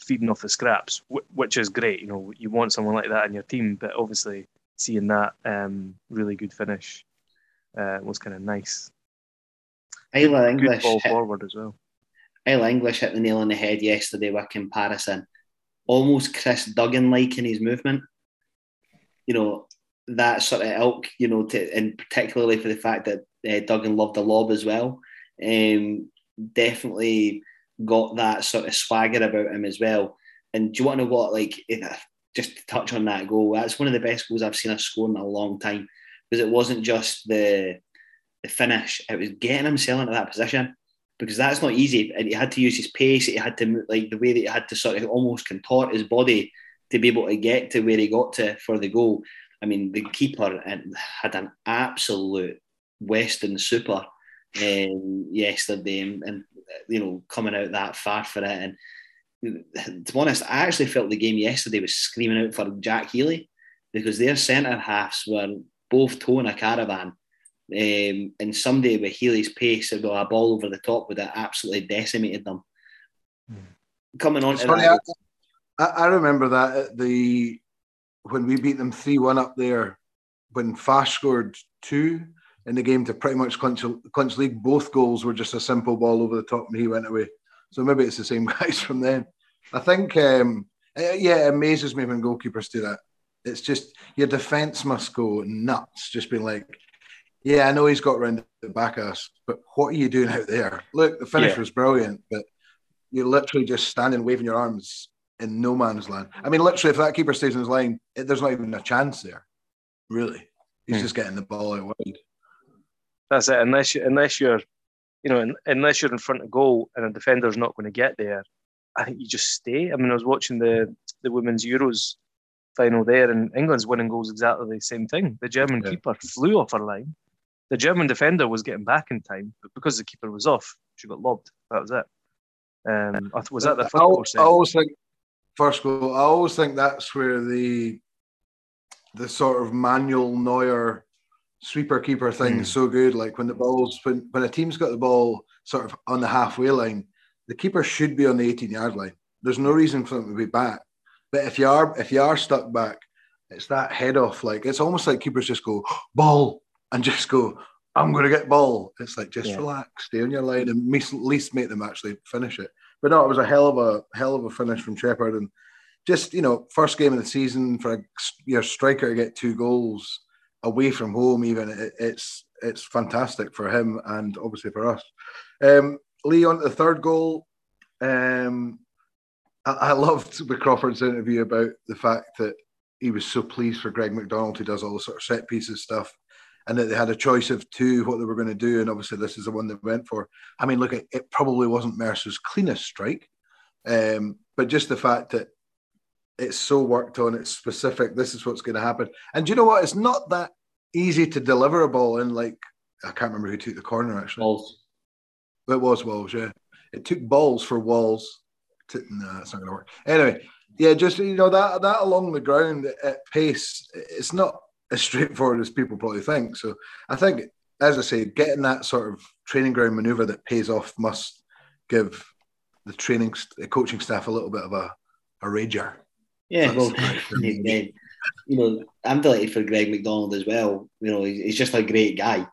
feeding off the scraps, wh- which is great. You know, you want someone like that in your team, but obviously seeing that um, really good finish uh, was kind of nice. Isla Good English, ball hit, forward as well. Isla English hit the nail on the head yesterday with comparison. Almost Chris Duggan like in his movement. You know, that sort of ilk, you know, to, and particularly for the fact that uh, Duggan loved the lob as well. Um, definitely got that sort of swagger about him as well. And do you want to know what, like, it, just to touch on that goal, that's one of the best goals I've seen us score in a long time because it wasn't just the the finish; it was getting him himself into that position because that's not easy. And he had to use his pace. He had to like the way that he had to sort of almost contort his body to be able to get to where he got to for the goal. I mean, the keeper had an absolute Western super um, yesterday, and, and you know coming out that far for it. And to be honest, I actually felt the game yesterday was screaming out for Jack Healy because their centre halves were both towing a caravan. Um, and somebody with Healy's pace and a ball over the top would have absolutely decimated them. Coming on It's to funny, that, I, I remember that at the when we beat them three one up there when Fash scored two in the game to pretty much clinch, clinch league. Both goals were just a simple ball over the top and he went away. So maybe it's the same [laughs] guys from then. I think, um, uh, yeah, it amazes me when goalkeepers do that. It's just your defence must go nuts, just being like, yeah, I know he's got round the back us, but what are you doing out there? Look, the finish Yeah. was brilliant, but you're literally just standing waving your arms in no man's land. I mean, literally, if that keeper stays in his line, it, there's not even a chance there. really. He's Hmm. just getting the ball out wide. That's it. Unless you, unless you're, you know, un- unless you're in front of goal and a defender's not going to get there, I think you just stay. I mean, I was watching the the women's Euros final there, and England's winning goals exactly the same thing. The German Yeah. keeper flew off her line. The German defender was getting back in time, but because the keeper was off, she got lobbed. That was it. Um, was that the I, first goal? I always think first goal. I always think that's where the the sort of Manuel Neuer sweeper keeper thing Hmm. is so good. Like when the balls when when a team's got the ball sort of on the halfway line, the keeper should be on the 18 yard line. There's no reason for them to be back. But if you are if you are stuck back, it's that head off. Like it's almost like keepers just go ball and just go. I'm going to get ball. It's like just Yeah. relax, stay on your line, and at least make them actually finish it. But no, it was a hell of a hell of a finish from Shepherd, and just you know, first game of the season for a, your striker to get two goals away from home, even it, it's it's fantastic for him and obviously for us. Um, Lee on to the third goal. Um, I, I loved the Crawford's interview about the fact that he was so pleased for Greg McDonald, who does all the sort of set pieces stuff, and that they had a choice of two, what they were going to do, and obviously this is the one they went for. I mean, look, it, probably wasn't Mercer's cleanest strike, um, but just the fact that it's so worked on, it's specific. This is what's going to happen, and do you know what? It's not that easy to deliver a ball in. Like I can't remember who took the corner actually. Balls. It was Walls, yeah. It took balls for Walls. To, no, that's not going to work. Anyway, yeah, just you know that that along the ground at pace, it's not as straightforward as people probably think. So I think, as I say, getting that sort of training ground maneuver that pays off must give the training, the coaching staff a little bit of a a rager. Yeah, well, great. [laughs] you know, I'm delighted for Greg McDonald as well. You know, he's, he's just a great guy,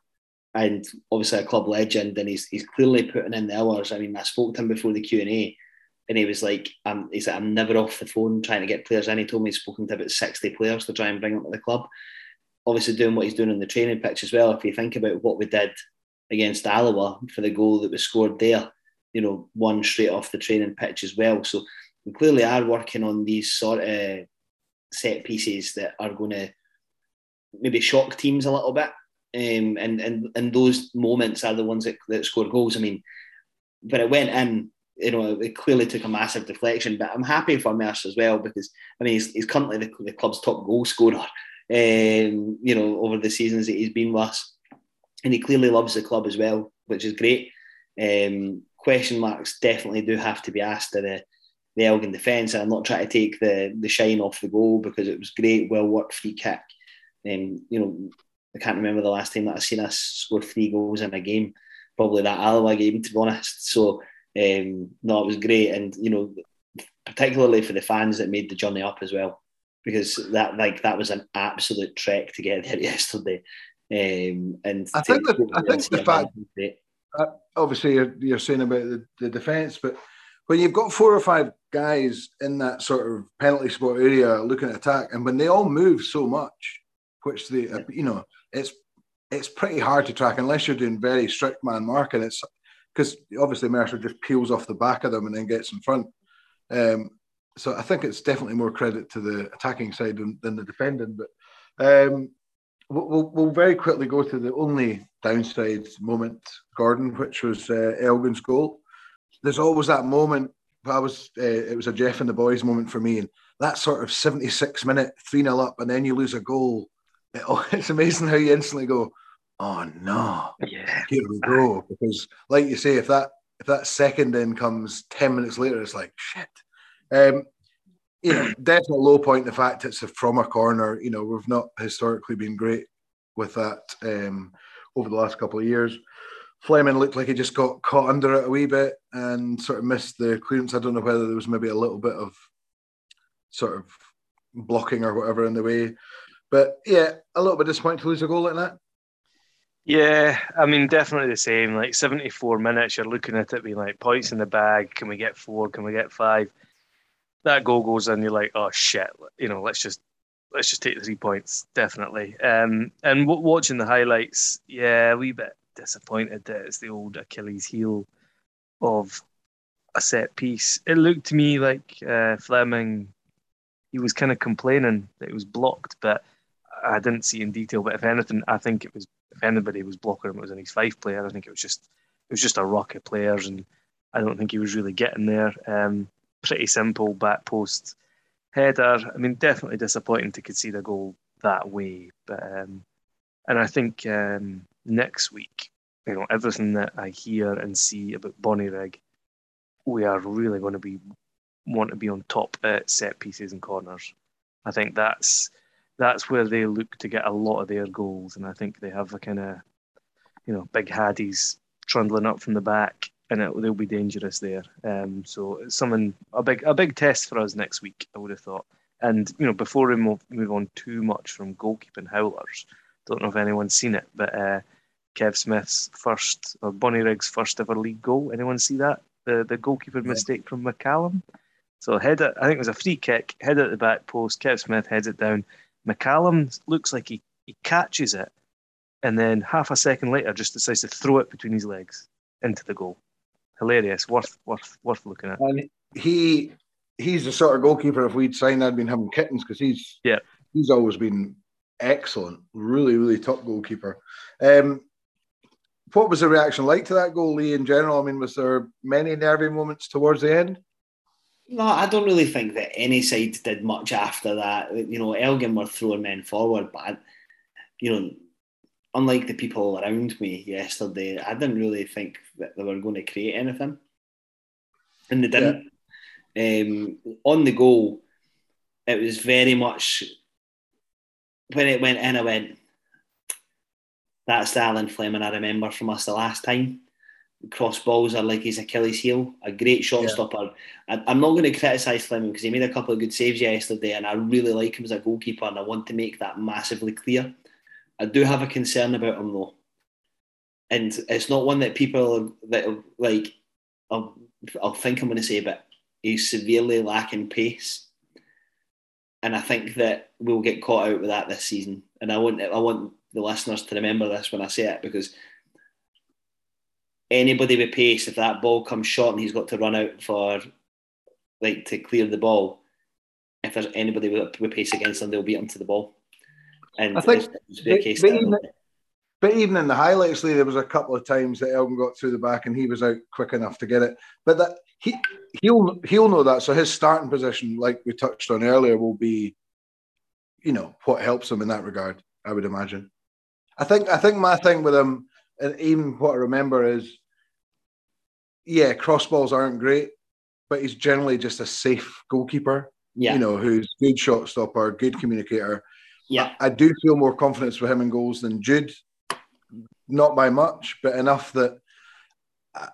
and obviously a club legend, and he's he's clearly putting in the hours. I mean, I spoke to him before the Q and A, and he was like, "I'm," he said, "I'm never off the phone trying to get players in." He told me he's spoken to about 60 players to try and bring them to the club. Obviously, doing what he's doing on the training pitch as well. If you think about what we did against Alloa for the goal that was scored there, you know, one straight off the training pitch as well. So we clearly are working on these sort of set pieces that are going to maybe shock teams a little bit. Um, and, and and those moments are the ones that, that score goals. I mean, but it went in, you know, it clearly took a massive deflection. But I'm happy for Mercer as well because I mean, he's, he's currently the, the club's top goal scorer. Um, you know, over the seasons that he's been with us, and he clearly loves the club as well, which is great. Um, question marks definitely do have to be asked to the the Elgin defence. I'm not trying to take the the shine off the goal because it was great, well worked free kick. Um, you know, I can't remember the last time that I've seen us score three goals in a game. Probably that Alloa game, to be honest. So um, no, it was great, and you know, particularly for the fans that made the journey up as well, because that like that was an absolute trek to get there [laughs] yesterday. Um, and I think I think the fact- great. obviously you're, you're saying about the, the defence, but when you've got four or five guys in that sort of penalty spot area looking at attack, and when they all move so much, which they, you know, it's it's pretty hard to track unless you're doing very strict man marking. It's because obviously Mercer just peels off the back of them and then gets in front. Um, so I think it's definitely more credit to the attacking side than, than the defending. But um, we'll, we'll, very quickly go to the only downside moment, Gordon, which was uh, Elgin's goal. There's always that moment. I was uh, it was a Jeff and the boys moment for me, and that sort of 76 minute three 0 up, and then you lose a goal. It, oh, [laughs] it's amazing how you instantly go, "Oh no, Yeah. here we go!" Because, like you say, if that if that second in comes 10 minutes later, it's like shit. Um, you know, [clears throat] definite low point. The fact it's from a corner. You know, we've not historically been great with that um, over the last couple of years. Fleming looked like he just got caught under it a wee bit and sort of missed the clearance. I don't know whether there was maybe a little bit of sort of blocking or whatever in the way. But yeah, a little bit disappointed to lose a goal like that. Yeah, I mean, definitely the same. Like 74 minutes, you're looking at it being like points in the bag. Can we get four? Can we get five? That goal goes in, you're like, oh shit, you know, let's just let's just take the three points, definitely. Um, and w- watching the highlights, yeah, a wee bit disappointed that it's the old Achilles heel of a set piece. It looked to me like uh, Fleming, he was kind of complaining that it was blocked, but I didn't see in detail, but if anything, I think it was if anybody was blocking him, it was an East Fife player. I think it was just it was just a rock of players, and I don't think he was really getting there. Um, pretty simple back post header. I mean, definitely disappointing to concede a goal that way, but um, and I think um, next week, you know, everything that I hear and see about Bonnyrigg, we are really going to be want to be on top at set pieces and corners. I think that's that's where they look to get a lot of their goals, and I think they have a kind of, you know, big haddies trundling up from the back, and it, they'll be dangerous there. Um, so it's something a big a big test for us next week. I would have thought. And you know, before we move, move on too much from goalkeeping howlers, don't know if anyone's seen it, but uh, Kev Smith's first or Bonnyrigg's first ever league goal. Anyone see that? The the goalkeeper yeah. mistake from McCallum. So head I think it was a free kick, head at the back post. Kev Smith heads it down. McCallum looks like he, he catches it, and then half a second later just decides to throw it between his legs into the goal. Hilarious, worth worth worth looking at. And he he's the sort of goalkeeper. If we'd signed, I'd been having kittens because he's yeah he's always been excellent, really really top goalkeeper. Um, what was the reaction like to that goal, Lee? In general, I mean, was there many nervy moments towards the end? No, I don't really think that any side did much after that. You know, Elgin were throwing men forward, but I, you know, unlike the people around me yesterday, I didn't really think that they were going to create anything, and they didn't. Yeah. Um, on the goal, it was very much when it went in. I went, "That's the Alan Fleming I remember from us the last time." cross balls are like his Achilles heel. A great shot yeah. stopper. I, am not going to criticise Fleming because he made a couple of good saves yesterday, and I really like him as a goalkeeper, and I want to make that massively clear. I do have a concern about him though, and it's not one that people that like. I'll, I'll think I'm going to say, but he's severely lacking pace, and I think that we'll get caught out with that this season. And I want I want the listeners to remember this when I say it because anybody with pace, if that ball comes short and he's got to run out for like to clear the ball, if there's anybody with, with pace against them, they'll beat him to the ball. And I think, but, but, even, but, even, in the highlights, Lee, there was a couple of times that Elgin got through the back and he was out quick enough to get it. But that he he'll he'll know that. So his starting position, like we touched on earlier, will be, you know, what helps him in that regard. I would imagine. I think I think my thing with him and even what I remember is, yeah, crossballs aren't great, but he's generally just a safe goalkeeper. Yeah. You know, who's good shot stopper, good communicator. Yeah. I, I do feel more confidence with him in goals than Jude. Not by much, but enough that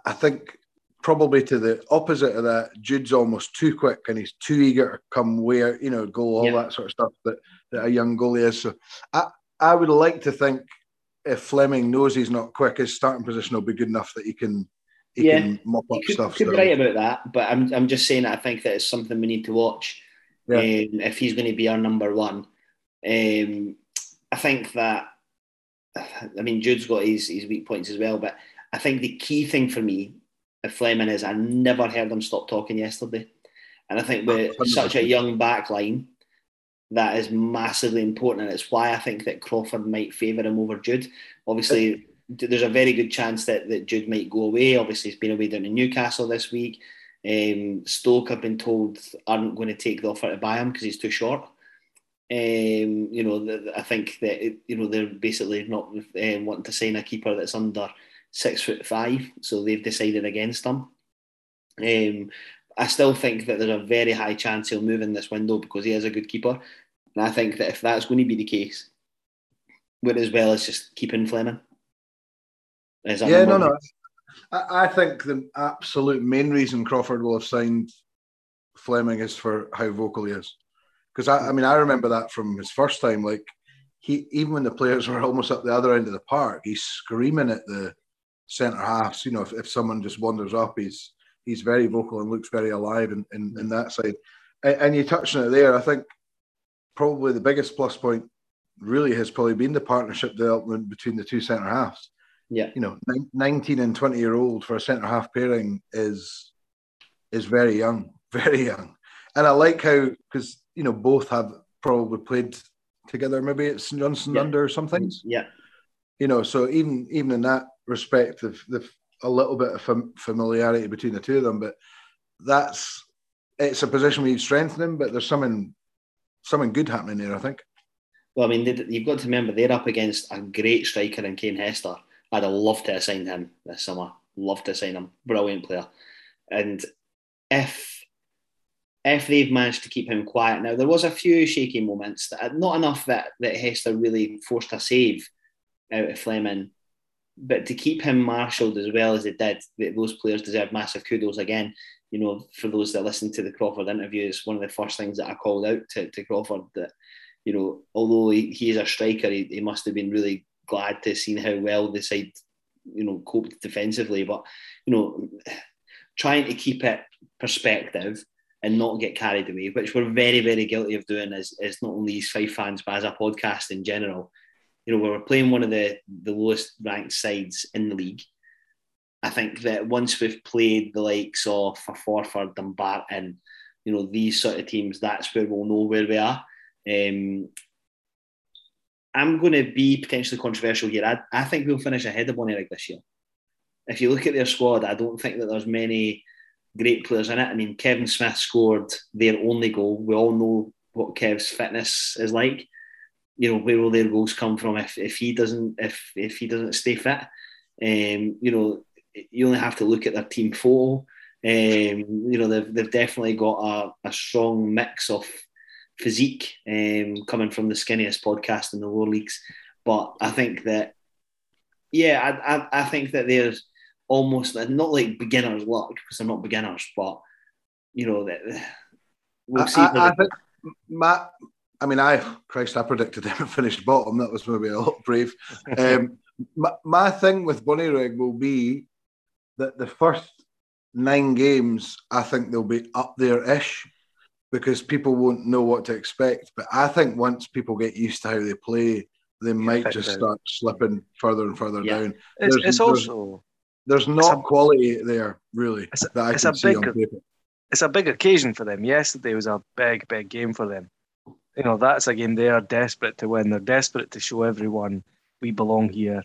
I think probably to the opposite of that, Jude's almost too quick and he's too eager to come where, you know, goal, all yeah. that sort of stuff that, that a young goalie is. So I, I would like to think if Fleming knows he's not quick, his starting position will be good enough that he can he yeah, can mop up could, stuff. Could be right about that, but I'm I'm just saying that I think that it's something we need to watch. Yeah. Um, if he's going to be our number one, um, I think that I mean Jude's got his his weak points as well, but I think the key thing for me if Fleming is I never heard him stop talking yesterday, and I think with 100%. such a young back line that is massively important, and it's why I think that Crawford might favour him over Jude. Obviously, there's a very good chance that, that Jude might go away. Obviously, he's been away down in Newcastle this week. Um, Stoke, I've been told, aren't going to take the offer to buy him because he's too short. Um, you know, the, I think that it, you know they're basically not um, wanting to sign a keeper that's under six foot five, so they've decided against him. Um, I still think that there's a very high chance he'll move in this window because he is a good keeper. And I think that if that's going to be the case, we're as well as just keeping Fleming. Yeah, no, no. I, I think the absolute main reason Crawford will have signed Fleming is for how vocal he is. Because I, I mean, I remember that from his first time. Like he, even when the players were almost at the other end of the park, he's screaming at the centre halves. You know, if, if someone just wanders up, he's he's very vocal and looks very alive in, in, in that side. And, and you touched on it there. I think probably the biggest plus point really has probably been the partnership development between the two centre halves. Yeah, you know, 19 and 20 year old for a centre half pairing is is very young, [laughs] very young. And I like how because you know both have probably played together. Maybe it's St Johnstone Yeah. under some things. Yeah, You know, so even even in that respect, they've, they've a little bit of fam- familiarity between the two of them. But that's it's a position where you strengthen them, but there's something something good happening there. I think. Well, I mean, they, you've got to remember they're up against a great striker in Kane Hester. I'd have loved to have signed him this summer. Loved to sign him. Brilliant player. And if if they've managed to keep him quiet now, there was a few shaky moments. That, not enough that that Hester really forced a save out of Fleming, but to keep him marshalled as well as it did, those players deserve massive kudos again. You know, for those that listened to the Crawford interview, it's one of the first things that I called out to, to Crawford that you know, although he, he is a striker, he, he must have been really glad to have seen how well the side, you know, coped defensively. But, you know, trying to keep it perspective and not get carried away, which we're very, very guilty of doing as, as not only East Fife fans, but as a podcast in general. You know, we we're playing one of the, the lowest ranked sides in the league. I think that once we've played the likes of a Forfar, Dumbarton, you know, these sort of teams, that's where we'll know where we are. Um, I'm going to be potentially controversial here. I, I think we'll finish ahead of Bonnyrigg this year. If you look at their squad, I don't think that there's many great players in it. I mean, Kevin Smith scored their only goal. We all know what Kev's fitness is like. You know, where will their goals come from if, if he doesn't if if he doesn't stay fit? Um, you know, you only have to look at their team photo. Um, you know, they've, they've definitely got a, a strong mix of physique um, coming from the skinniest podcast in the lower leagues. But I think that, yeah, I, I, I think that there's almost not like beginner's luck because they're not beginners, but you know that we'll see. I, I, I think Matt. I mean, I Christ, I predicted [laughs] them to finish bottom. That was maybe a little brave. [laughs] Um, my, my thing with Bonnyrigg will be that the first nine games, I think they'll be up there ish because people won't know what to expect. But I think once people get used to how they play, they might just down. start slipping further and further Yeah. down. It's, There's- it's there's- also There's not a- quality there, really, It's a- that I it's can a see big- on paper. it's a big occasion for them. Yesterday was a big, big game for them. You know, that's a game they are desperate to win. They're desperate to show everyone we belong here.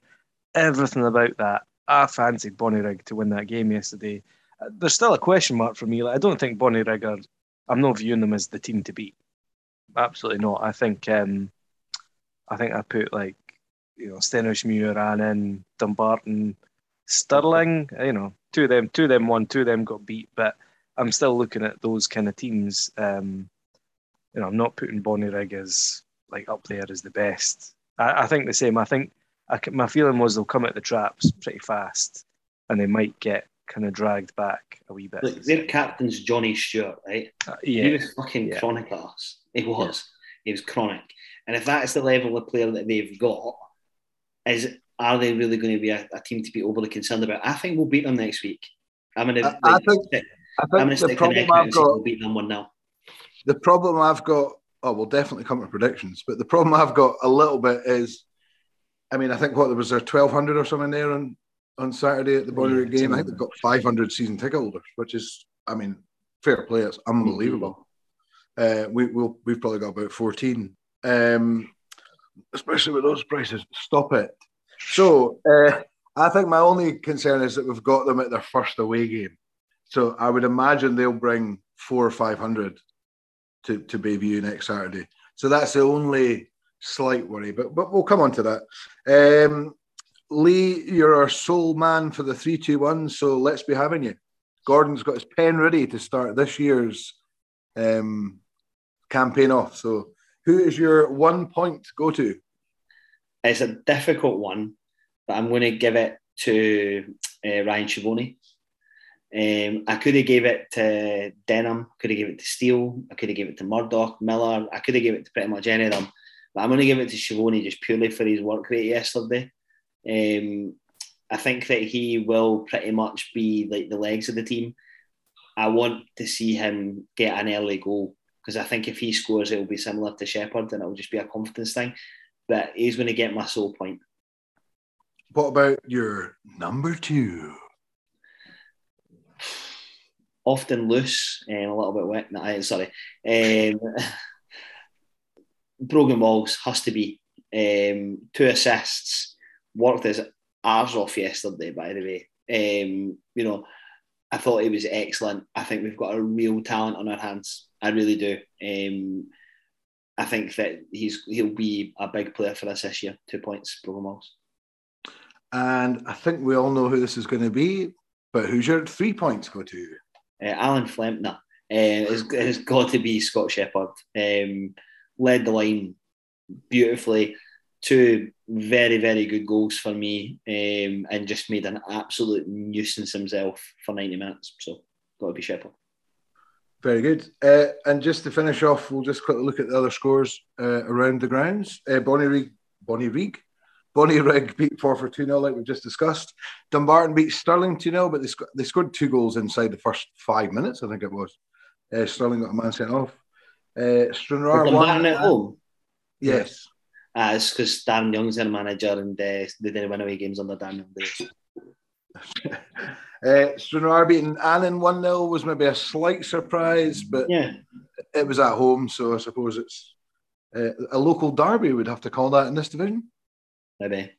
Everything about that. I fancied Bonnyrigg to win that game yesterday. Uh, There's still a question mark for me. Like, I don't think Bonnyrigg are. I'm not viewing them as the team to beat. Absolutely not. I think. Um, I think I put like, you know, Stenhousemuir, Annan, Dumbarton, Stirling. You know, two of them, two of them won, two of them got beat. But I'm still looking at those kind of teams. Um, you know, I'm not putting Bonnie Bonnyrigg as like up there as the best. I, I think the same. I think I, my feeling was they'll come at the traps pretty fast, and they might get kind of dragged back a wee bit. Look, their captain's Johnny Stewart, right? Uh, He was fucking Yeah. chronic at us. He was. He was chronic. And if that's the level of player that they've got, is are they really going to be a, a team to be overly concerned about? I think we'll beat them next week. I'm going to. I think- I I'm going to the stick an problem neck out I've got we'll beat them one now. the problem I've got, oh, we'll definitely come to predictions, but the problem I've got a little bit is, I mean, I think what there was there twelve hundred or something there on on Saturday at the Bonnyrigg Yeah, game. I think they've got five hundred season ticket holders, which is, I mean, fair play. It's unbelievable. Uh, we we'll, we've probably got about fourteen, um, especially with those prices. Stop it. So uh, I think my only concern is that we've got them at their first away game. So I would imagine they'll bring four or five hundred to, to Bayview next Saturday. So that's the only slight worry, but but we'll come on to that. Um, Lee, you're our sole man for the three two one, so let's be having you. Gordon's got his pen ready to start this year's um, campaign off. So who is your one point go to? It's a difficult one, but I'm going to give it to uh, Ryan Schiavone. Um, I could have gave it to Denham, could have gave it to Steele, I could have gave it to Murdoch, Miller, I could have gave it to pretty much any of them. But I'm going to give it to Schiavone just purely for his work rate yesterday. Um, I think that he will pretty much be like the legs of the team. I want to see him get an early goal because I think if he scores, it will be similar to Shepherd and it will just be a confidence thing. But he's going to get my sole point. What about your number two? Often loose and a little bit wet. No, I- sorry. Um, [laughs] Brogan Walls has to be um, two assists. Worked his arse off yesterday, by the way. Um, you know, I thought he was excellent. I think we've got a real talent on our hands. I really do. Um, I think that he's he'll be a big player for us this year. Two points, Brogan Walls. And I think we all know who this is going to be, but who's your three points go to? Uh, Alan Flempner uh, has, has got to be Scott Shepherd. Um, led the line beautifully. Two very, very good goals for me um, and just made an absolute nuisance himself for 90 minutes. So, got to be Shepherd. Very good. Uh, and just to finish off, we'll just quickly look at the other scores uh, around the grounds. Uh, Bonnyrigg, Bonnie Rig, Bonnyrigg beat Forfar 2 0, like we've just discussed. Dumbarton beat Stirling 2 0, but they, sc- they scored two goals inside the first five minutes, I think it was. Uh, Stirling got a man sent off. Uh, Stranraer Dumbarton at home. Yes. Uh, it's because Darren Young's their manager and uh, they didn't win away games under Darren Young. [laughs] uh, Stranraer beating Annan 1 0 was maybe a slight surprise, but Yeah, it was at home, so I suppose it's uh, a local derby, we'd have to call that in this division. Maybe.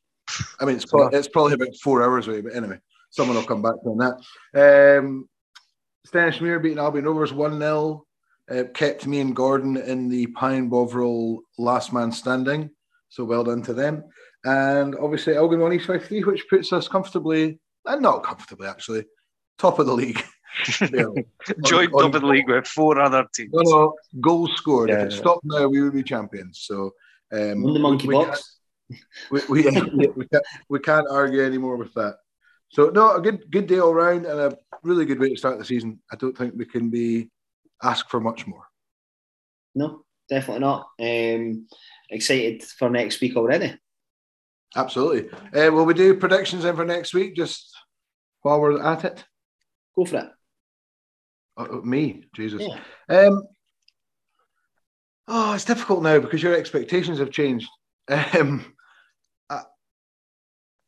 I mean, it's, pro- it's probably about four hours away, but anyway, someone will come back on that. Um, Stenhousemuir beating Albion Rovers 1 0, uh, kept me and Gordon in the Pine Bovril last man standing. So well done to them. And obviously, Elgin won East Fife 3, which puts us comfortably, and not comfortably actually, top of the league. [laughs] Barely. Joined top of the league with four other teams. No, no, goals scored. Yeah, if it yeah. stopped now, we would be champions. So, um, Won the monkey we box. We, we, [laughs] we, we, can't, we can't argue anymore with that. So no, a good good day all round and a really good way to start the season. I don't think we can be asked for much more. No, definitely not. Um, excited for next week already. Absolutely. Uh, will we do predictions then for next week? Just while we're at it. Go for it. Uh, me, Jesus. Yeah. Um, oh, it's difficult now because your expectations have changed. [laughs] Um,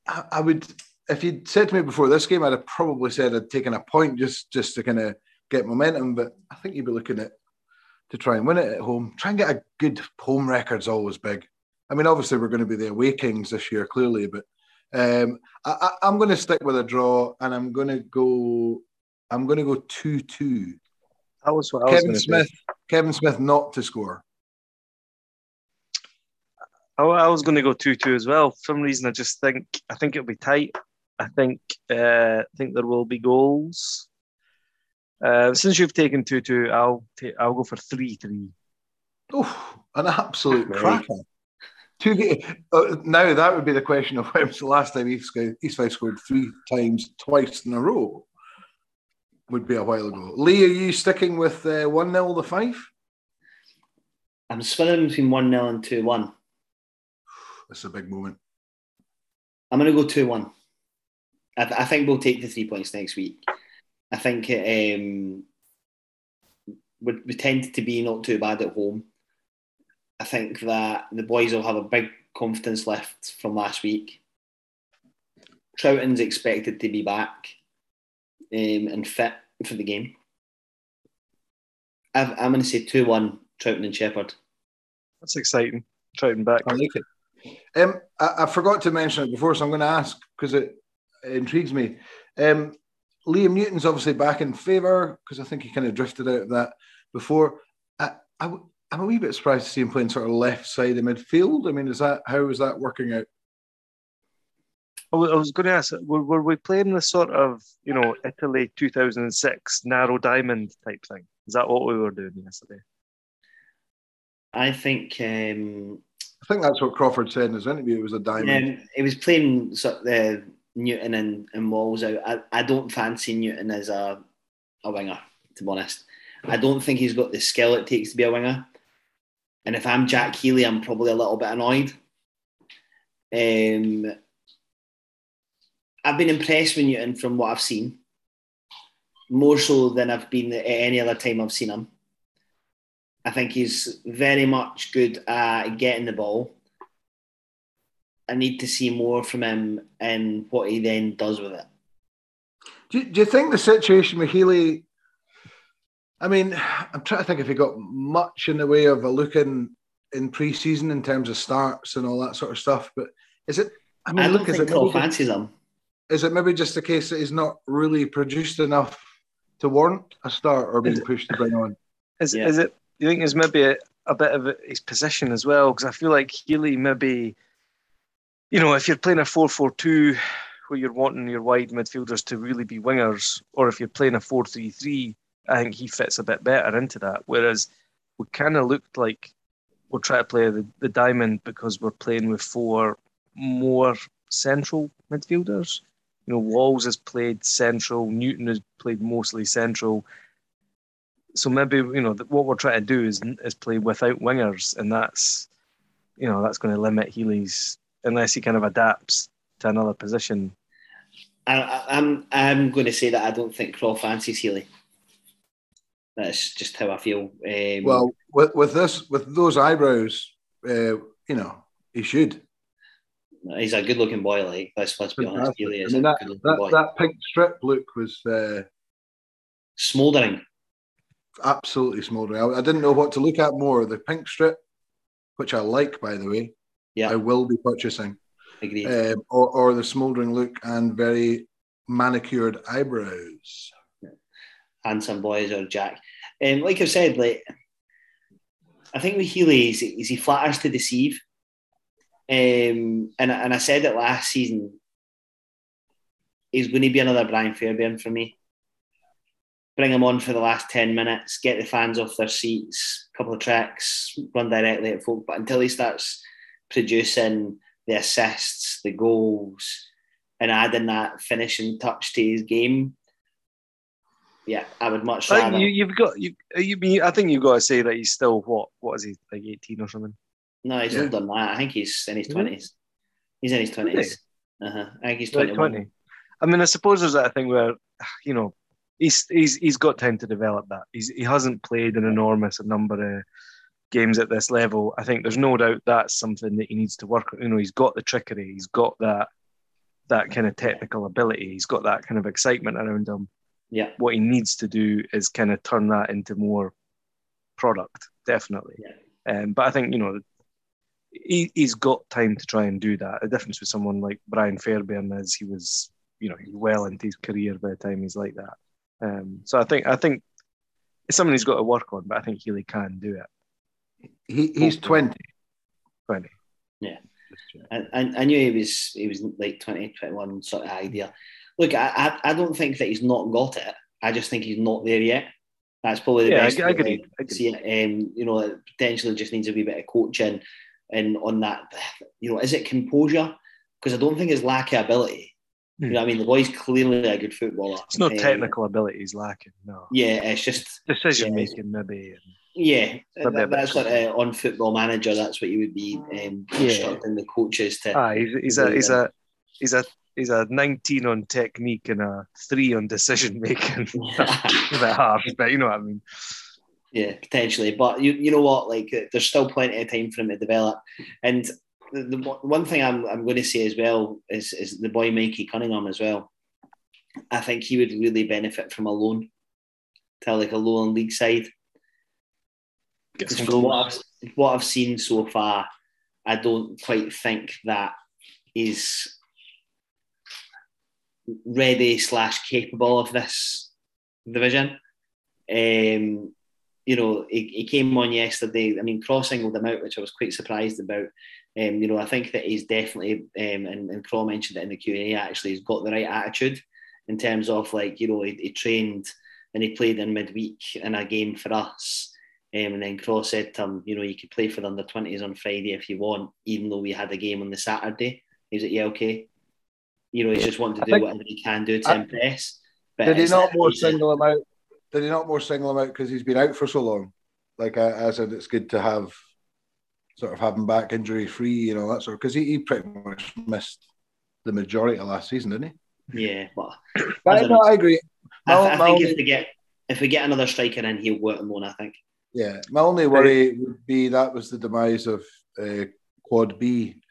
I, I would, if you'd said to me before this game, I'd have probably said I'd taken a point just just to kind of get momentum. But I think you'd be looking at to try and win it at home. Try and get a good home record's always big. I mean, obviously we're going to be the away kings this year, clearly, but um, I, I, I'm going to stick with a draw, and I'm going to go. I'm going to go two-two. That was what I was Kevin Smith, say. Kevin Smith not to score. I, I was going to go two-two as well. For some reason, I just think I think it'll be tight. I think uh, I think there will be goals. Uh, since you've taken two-two, I'll ta- I'll go for three-three. Oh, an absolute cracker. Two ga- uh, now that would be the question of when was the last time East, East Fife scored three times, twice in a row. Would be a while ago. Lee, are you sticking with uh, one 0 the five? I'm spinning between 1 0 and 2 1. That's a big moment. I'm going to go 2 1. I, th- I think we'll take the three points next week. I think um, we, we tend to be not too bad at home. I think that the boys will have a big confidence lift from last week. Troughton's expected to be back um, and fit for the game. I've, I'm going to say 2 1 Trouton and Shepherd. That's exciting. Trouton back. I like it. Um, I, I forgot to mention it before, so I'm going to ask because it, it intrigues me. Um, Liam Newton's obviously back in favour because I think he kind of drifted out of that before. I, I, am a wee bit surprised to see him playing sort of left side of midfield. I mean, is that how is that working out? I was, going to ask, were, were we playing the sort of, you know, Italy 2006 narrow diamond type thing? Is that what we were doing yesterday? I think um, I think that's what Crawford said in his interview. It was a diamond. Um, he was playing sort of the Newton and, and Walls out. I, I don't fancy Newton as a, a winger, to be honest. I don't think he's got the skill it takes to be a winger. And if I'm Jack Healy, I'm probably a little bit annoyed. Um, I've been impressed with Newton from what I've seen, more so than I've been at any other time I've seen him. I think he's very much good at getting the ball. I need to see more from him and what he then does with it. Do, you- do you think the situation with Healy? I mean, I'm trying to think if he got much in the way of a look in in pre-season in terms of starts and all that sort of stuff. But is it? I mean, I don't look, is think it, Klopp maybe, fancies him. is it maybe just a case that he's not really produced enough to warrant a start or being pushed to bring on? Is, Yeah. is it? You think there's maybe a, a bit of his position as well? Because I feel like Healy maybe, you know, if you're playing a 4-4-2 where you're wanting your wide midfielders to really be wingers, or if you're playing a 4-3-3, I think he fits a bit better into that. Whereas we kind of looked like we're trying to play the, the diamond because we're playing with four more central midfielders. You know, Walls has played central, Newton has played mostly central. So maybe you know what we're trying to do is is play without wingers, and that's you know that's going to limit Healy's unless he kind of adapts to another position. I, I, I'm I'm going to say that I don't think Klopp fancies Healy. That's just how I feel. Um, Well, with, with this, with those eyebrows, uh, you know, he should. he's a good-looking boy. Like let's let's be honest, Fantastic. Healy I is mean, a that, good-looking that, boy. that pink strip look was uh, Smouldering. Absolutely smouldering. I, I didn't know what to look at more. The pink strip, which I like, by the way, Yeah, I will be purchasing, agreed. um, or, or the smouldering look and very manicured eyebrows. handsome boys or Jack. Um, like I've said, like I think with Healy is, is he flatters to deceive. Um, and and I said it last season. He's going to be another Brian Fairbairn for me. Bring him on for the last ten minutes, get the fans off their seats, couple of tracks, run directly at folk. But until he starts producing the assists, the goals, and adding that finishing touch to his game, yeah, I would much I rather. think you, you've got you, you mean I think you've got to say that he's still what what is he like eighteen or something? No, he's Yeah. older than that. I think he's in his Is he? twenties. He's in his twenties. Uh-huh. I think he's Like twenty-one. twenty. I mean, I suppose there's that thing where you know he's he's he's got time to develop that. He's he hasn't played an enormous number of games at this level. I think there's no doubt that's something that he needs to work on. You know, he's got the trickery, he's got that that kind of technical ability, he's got that kind of excitement around him. Yeah, What he needs to do is kind of turn that into more product, definitely. Yeah. Um, but I think you know he, he's got time to try and do that. The difference with someone like Brian Fairbairn is he was, you know, well into his career by the time he's like that. Um, so I think I think it's something he's got to work on, but I think Healy can do it. He, he's Hopefully. 20. Twenty. I, I, I knew he was he was like 20, 21 sort of idea. Look, I, I, I don't think that he's not got it. I just think he's not there yet. That's probably the Yeah, best. I way to agree. I agree. See it. Um, you know, it potentially just needs a wee bit of coaching, and on that, you know, is it composure? Because I don't think it's lack of ability. You Hmm. know, what I mean, the boy's clearly a good footballer. It's not Um, technical ability he's lacking. No, Yeah, it's just decision Yeah. making maybe. and- Yeah, a bit that, that's better. what uh, on Football Manager. That's what you would be um, Yeah. instructing the coaches to. Ah, he's, he's a he's a he's a he's a 19 on technique and a three on decision making. [laughs] [laughs] a bit harsh, but you know what I mean. yeah, potentially, but you you know what? Like, uh, there's still plenty of time for him to develop. And the, the one- thing I'm I'm going to say as well is is the boy Mikey Cunningham as well. I think he would really benefit from a loan to like a Lowland League side. Because from what. I've, what I've seen so far, I don't quite think that is ready slash capable of this division. Um, you know, he, he came on yesterday. I mean, Cross singled him out, which I was quite surprised about. Um, you know, I think that he's definitely, um, and, and Crow mentioned it in the Q and A. Actually, he's got the right attitude in terms of like, you know, he, he trained and he played in midweek in a game for us. Um, and then Cross said to him, you know, you could play for the under 20s on Friday if you want, even though we had a game on the Saturday. He was like, yeah, okay. You know, he's just wanting to do whatever he can do to I- impress. But Did he not more single him out? Did he not more single him out because he's been out for so long? Like I, I said, it's good to have sort of have him back injury free, you know, that sort of because he, he pretty much missed the majority of last season, didn't he? Yeah, but But no, know. I agree. I, th- I think only- if we get if we get another striker in, he'll work on. I think. Yeah, my only worry would be that was the demise of uh, Quad B,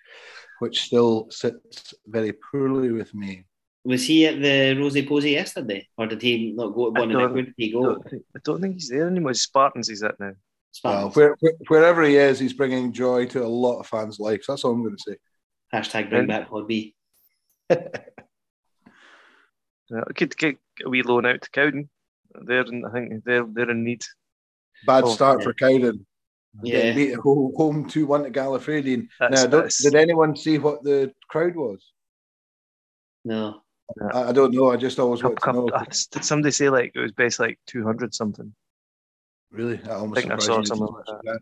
which still sits very poorly with me. Was he at the Rosie Posey yesterday, or did he not go to I one? don't- Where did he I go? don't, think, I don't think he's there anymore. Spartans he's at now. Well, where, where- wherever he is, he's bringing joy to a lot of fans' lives. That's all I'm going to say. Hashtag bring And- back Hod B. [laughs] Yeah, I could get a wee loan out to Cowden. They're in, I think they're they're in need. Bad Oh, start yeah. for Cowden. Yeah. Beat at home, home 2 1 to Gallifrey. Now, don't, did anyone see what the crowd was? No. I, I don't know. I just always couple, want to know. couple, uh, did somebody say like it was based like two hundred something? Really? That almost I think I saw me. something like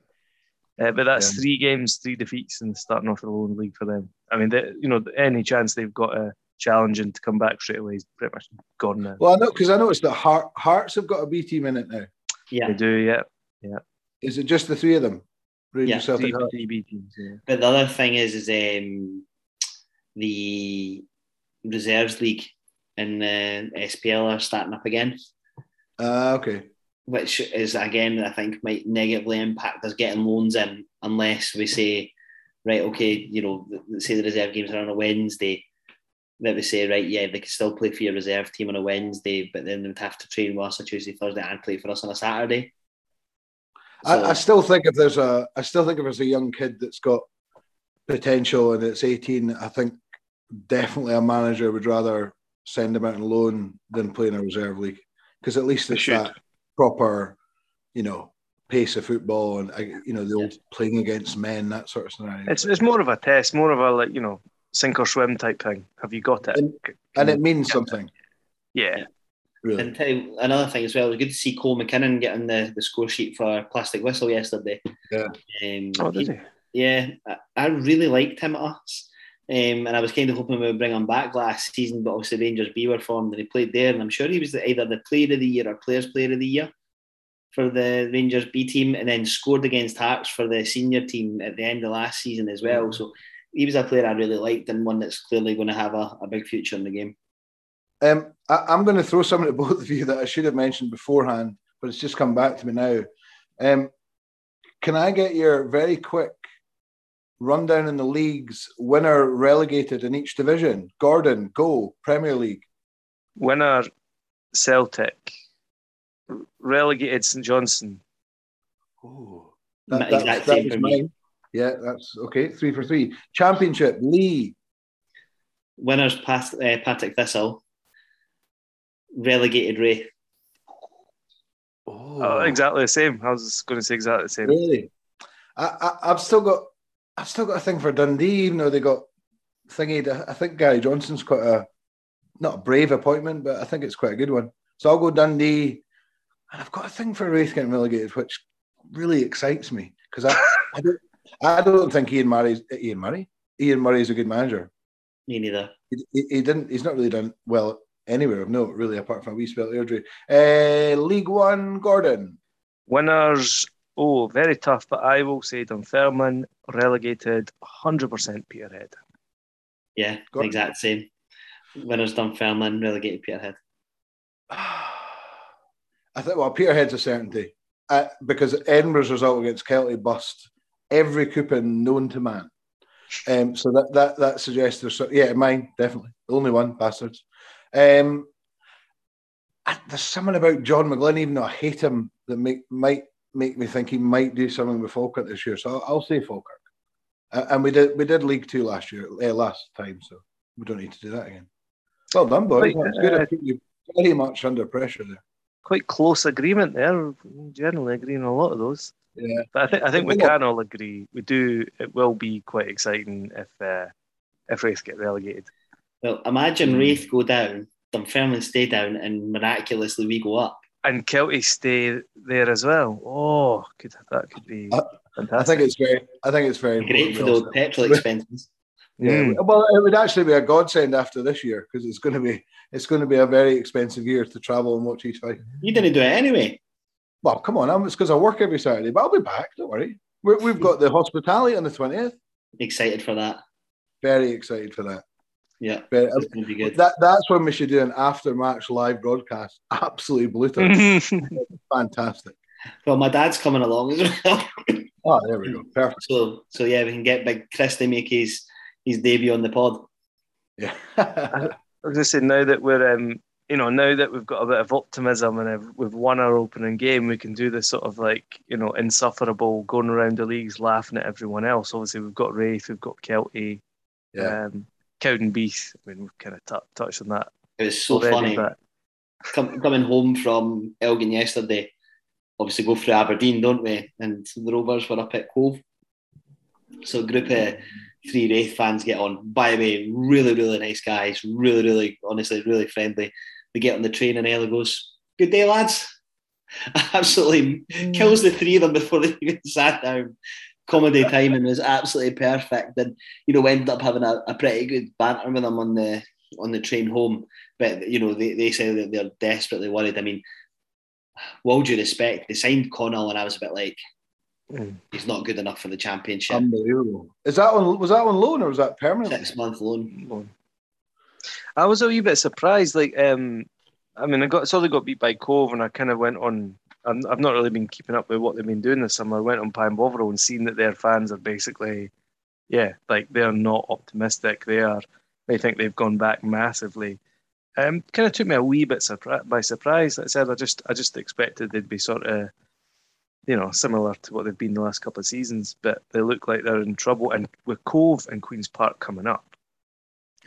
Uh, but that's Yeah. three games, three defeats, and starting off in the Lowland League for them. I mean, they, you know, any chance they've got a challenging to come back straight away is pretty much gone now. Well, I know because I noticed that Heart, Hearts have got a B team in it now. Yeah. They do, yeah. Yeah. Is it just the three of them? Rangers, Yeah, Three, Hearts. three B teams. Yeah. But the other thing is, is um, the reserves league in the SPL are starting up again, Ah, okay. which is again I think might negatively impact us getting loans in unless we say, right, okay, you know, say the reserve games are on a Wednesday. That we say, right, yeah, they can still play for your reserve team on a Wednesday, but then they would have to train with us on Tuesday, Thursday, and play for us on a Saturday. I, I still think if there's a, I still think if there's a young kid that's got potential and it's 18, I think definitely a manager would rather send him out on loan than play in a reserve league because at least They it's should. that proper, you know, pace of football and uh, you know the old Yeah. playing against men that sort of scenario. It's it's more of a test, more of a like you know sink or swim type thing. Have you got it? And- and it means something, yeah, really. And tell another thing as well, it was good to see Cole McKinnon getting the, the score sheet for Plastic Whistle yesterday. Yeah. Um, oh, did he- he? Yeah, I, I really liked him at us. Um, and I was kind of hoping we would bring him back last season, but obviously Rangers B were formed and he played there. And I'm sure he was either the player of the year or players player of the year for the Rangers B team and then scored against Hearts for the senior team at the end of last season as well. So he was a player I really liked and one that's clearly going to have a, a big future in the game. Um, I, I'm going to throw something to [laughs] both of you that I should have mentioned beforehand, but it's just come back to me now. Um, can I get your very quick rundown in the leagues, winner relegated in each division? Gordon, go Premier League. Winner Celtic, relegated St Johnstone. Oh, Ma- that, that, that same was mine. Yeah, that's okay. Three for three. Championship, Lee. Winners Pat, uh, Partick Thistle, relegated Raith. Oh, exactly the same. I was going to say exactly the same. Really? I, I, I've still got, I've still got a thing for Dundee, even though they got thingy. I think Gary Johnson's quite a, not a brave appointment, but I think it's quite a good one. So I'll go Dundee, and I've got a thing for Raith getting relegated, which really excites me because I, I don't, I don't think Ian Murray's Ian Murray. Ian Murray's a good manager. Me neither. He, he, he didn't. He's not really done well anywhere. No, really, apart from a wee spell of injury. Uh, League One, Gordon. Winners, oh, very tough, but I will say Dunfermline relegated 100% Peterhead. Yeah, Got it. exact same. Winners Dunfermline, relegated Peterhead. [sighs] I think well, Peterhead's a certainty uh, because Edinburgh's result against Kelty bust every coupon known to man. Um, so that that that suggests there's so- yeah, mine definitely the only one bastards. Um, there's something about John McGlynn, even though I hate him, that make, might make me think he might do something with Falkirk this year. So I'll, I'll say Falkirk. Uh, and we did we did League Two last year, uh, last time, so we don't need to do that again. Well done, boys. Right, That's good. uh, I put you very much under pressure there. Quite close agreement there. We Generally agreeing on a lot of those. Yeah. But I think I think we can all agree. We do. It will be quite exciting if uh, if Raith get relegated. Well, imagine. Raith go down, Dunfermline stay down, and miraculously we go up. And Kelty stay there as well. Oh, could that could be I- fantastic. I think it's very. I think it's very Great for those all- petrol expenses. [laughs] Yeah. Mm. Well, it would actually be a godsend after this year because it's going to be it's going to be a very expensive year to travel and watch East Fife. You didn't do it anyway. Well, come on, I'm, it's because I work every Saturday, but I'll be back. Don't worry. We're, we've got the hospitality on the twentieth. Excited for that. Very excited for that. Yeah, Very, it's be good. that that's when we should do an after match live broadcast. [laughs] Absolutely brutal. [laughs] Fantastic. Well, my dad's coming along as well. [laughs] Oh, there we go. Perfect. so, so yeah, we can get Big Chris to make his his debut on the pod. Yeah. I was going to say now that we're um, you know, now that we've got a bit of optimism and we've won our opening game, we can do this sort of like, you know, insufferable going around the leagues laughing at everyone else. Obviously, we've got Raith, we've got Kelty, Yeah. um, Cowdenbeath. I mean, we've kind of t- touched on that It was so already, funny. but Come, coming home from Elgin yesterday, obviously go through Aberdeen, don't we? And the Rovers were up at Cove. So a group of three Raith fans get on. By the way, really, really nice guys. Really, really, honestly, really friendly. They get on the train and Ella goes, Good day, lads. [laughs] Absolutely mm. kills the three of them before they [laughs] even sat down. Comedy timing was absolutely perfect. And, you know, we ended up having a, a pretty good banter with them on the on the train home. But, you know, they, they say that they're desperately worried. I mean, with all due respect, they signed Connell and I was a bit like, Mm. he's not good enough for the championship. Unbelievable. Is that on? Was that on loan or was that permanent? Six month loan. Well, I was a wee bit surprised. Like, um, I mean, I got saw they got beat by Cove, and I kind of went on. I'm, I've not really been keeping up with what they've been doing this summer. I went on Pie and Bovril and seen that their fans are basically, yeah, like they're not optimistic. They are. They think they've gone back massively. Um, kind of took me a wee bit surpri- by surprise. Like I said, I just I just expected they'd be sort of, you know, similar to what they've been the last couple of seasons, but they look like they're in trouble. And with Cove and Queens Park coming up,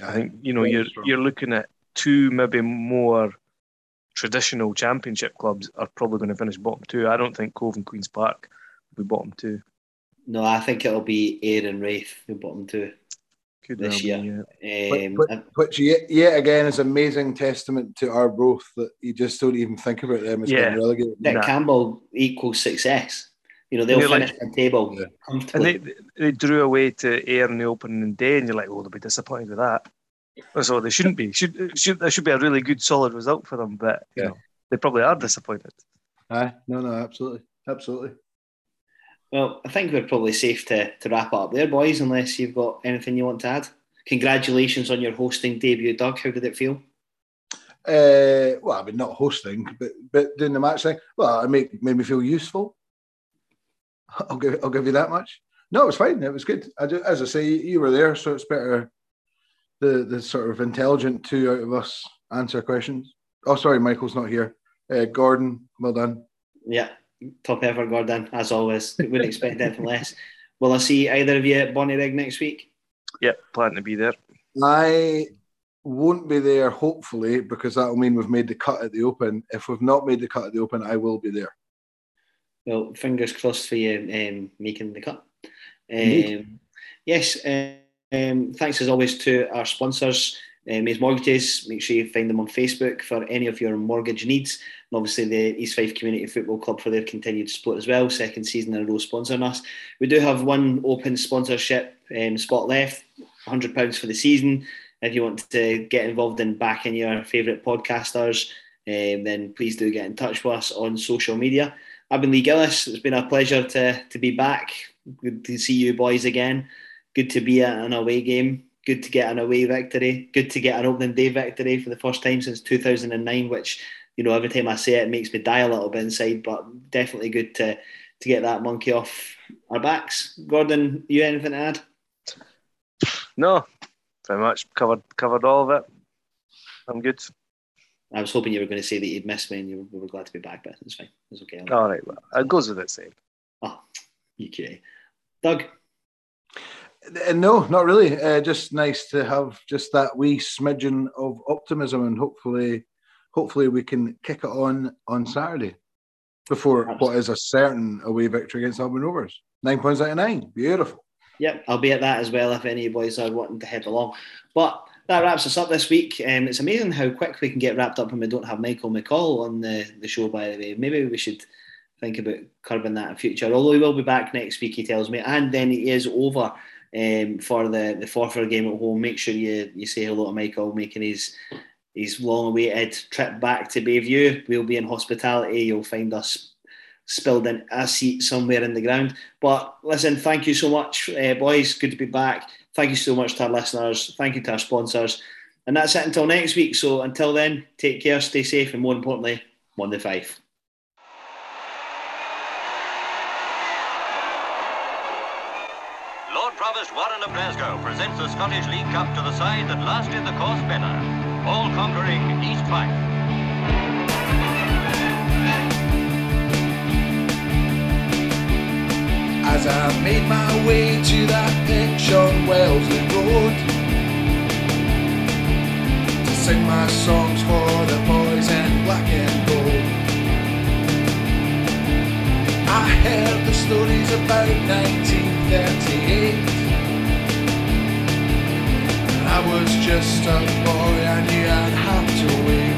I think you know you're you're looking at two maybe more traditional championship clubs are probably going to finish bottom two. I don't think Cove and Queens Park will be bottom two. No, I think it'll be Ayr and Raith who bottom two. Could This well be, year. yeah. Um, Which, and- which yet, yet again is amazing testament to our growth that you just don't even think about them as Yeah. getting relegated. Nick Nah. Campbell equals success. You know, they'll They're like- finish the table Yeah. And they they drew away to Ayr in the opening day, and you're like, oh, they'll be disappointed with that. So they shouldn't be. Should should that should be a really good solid result for them, but you Yeah. know they probably are disappointed. Aye, no, no, absolutely, absolutely. Well, I think we're probably safe to, to wrap up there, boys, unless you've got anything you want to add. Congratulations on your hosting debut, Doug. How did it feel? Uh, well, I mean, not hosting, but but doing the match thing. Well, it made made me feel useful. [laughs] I'll give I'll give you that much. No, it was fine. It was good. I ju- as I say, you were there, so it's better. The the sort of intelligent two out of us answer questions. Oh, sorry, Michael's not here. Uh, Gordon, well done. Yeah, top ever, Gordon, as always. Wouldn't expect anything less. Will I see either of you at Bonnyrigg next week? Yep, plan to be there. I won't be there, hopefully, because that'll mean we've made the cut at the Open. If we've not made the cut at the Open, I will be there. Well, fingers crossed for you um, making the cut. Um, yes, uh, um, thanks as always to our sponsors, uh, Mays Mortgages. Make sure you find them on Facebook for any of your mortgage needs. And obviously, the East Fife Community Football Club for their continued support as well. Second season in a row sponsoring us. We do have one open sponsorship um, spot left, £100 for the season. If you want to get involved in backing your favourite podcasters, um, then please do get in touch with us on social media. I've been Lee Gillis. It's been a pleasure to, to be back. Good to see you boys again. Good to be at an away game. Good to get an away victory. Good to get an opening day victory for the first time since 2009, which, you know, every time I say it, it makes me die a little bit inside, but definitely good to, to get that monkey off our backs. Gordon, you anything to add? No, pretty much covered covered all of it. I'm good. I was hoping you were going to say that you'd missed me and you were, were glad to be back, but it's fine. It's okay. All right, well, it goes with it saying. Oh, you cute. Doug, no, not really. Uh, just nice to have just that wee smidgen of optimism, and hopefully, hopefully we can kick it on on Saturday before what is a certain away victory against Albion Rovers. Nine points out of nine, beautiful. Yep, I'll be at that as well if any boys are wanting to head along. But that wraps us up this week. Um, it's amazing how quick we can get wrapped up when we don't have Michael McCall on the, the show, by the way. Maybe we should think about curbing that in future. Although he will be back next week, he tells me. And then he is over um, for the, the Forfar game at home. Make sure you, you say hello to Michael making his his long awaited trip back to Bayview. We'll be in hospitality. You'll find us spilled in a seat somewhere in the ground. But listen, thank you so much, uh, boys. Good to be back. Thank you so much to our listeners. Thank you to our sponsors. And that's it until next week. So until then, take care, stay safe, and more importantly, the Fife. Presents the Scottish League Cup to the side that lasted the course better. all conquering East Fife. as I made my way to that pitch on Wellesley Road to sing my songs for the boys in black and gold. I heard the stories about 1938. And I was just a boy, I knew I'd have to wait.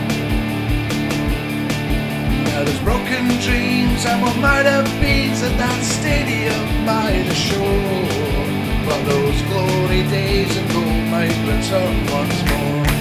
Now there's broken dreams and what might have been at that stadium by the shore. But those glory days of gold might return once more.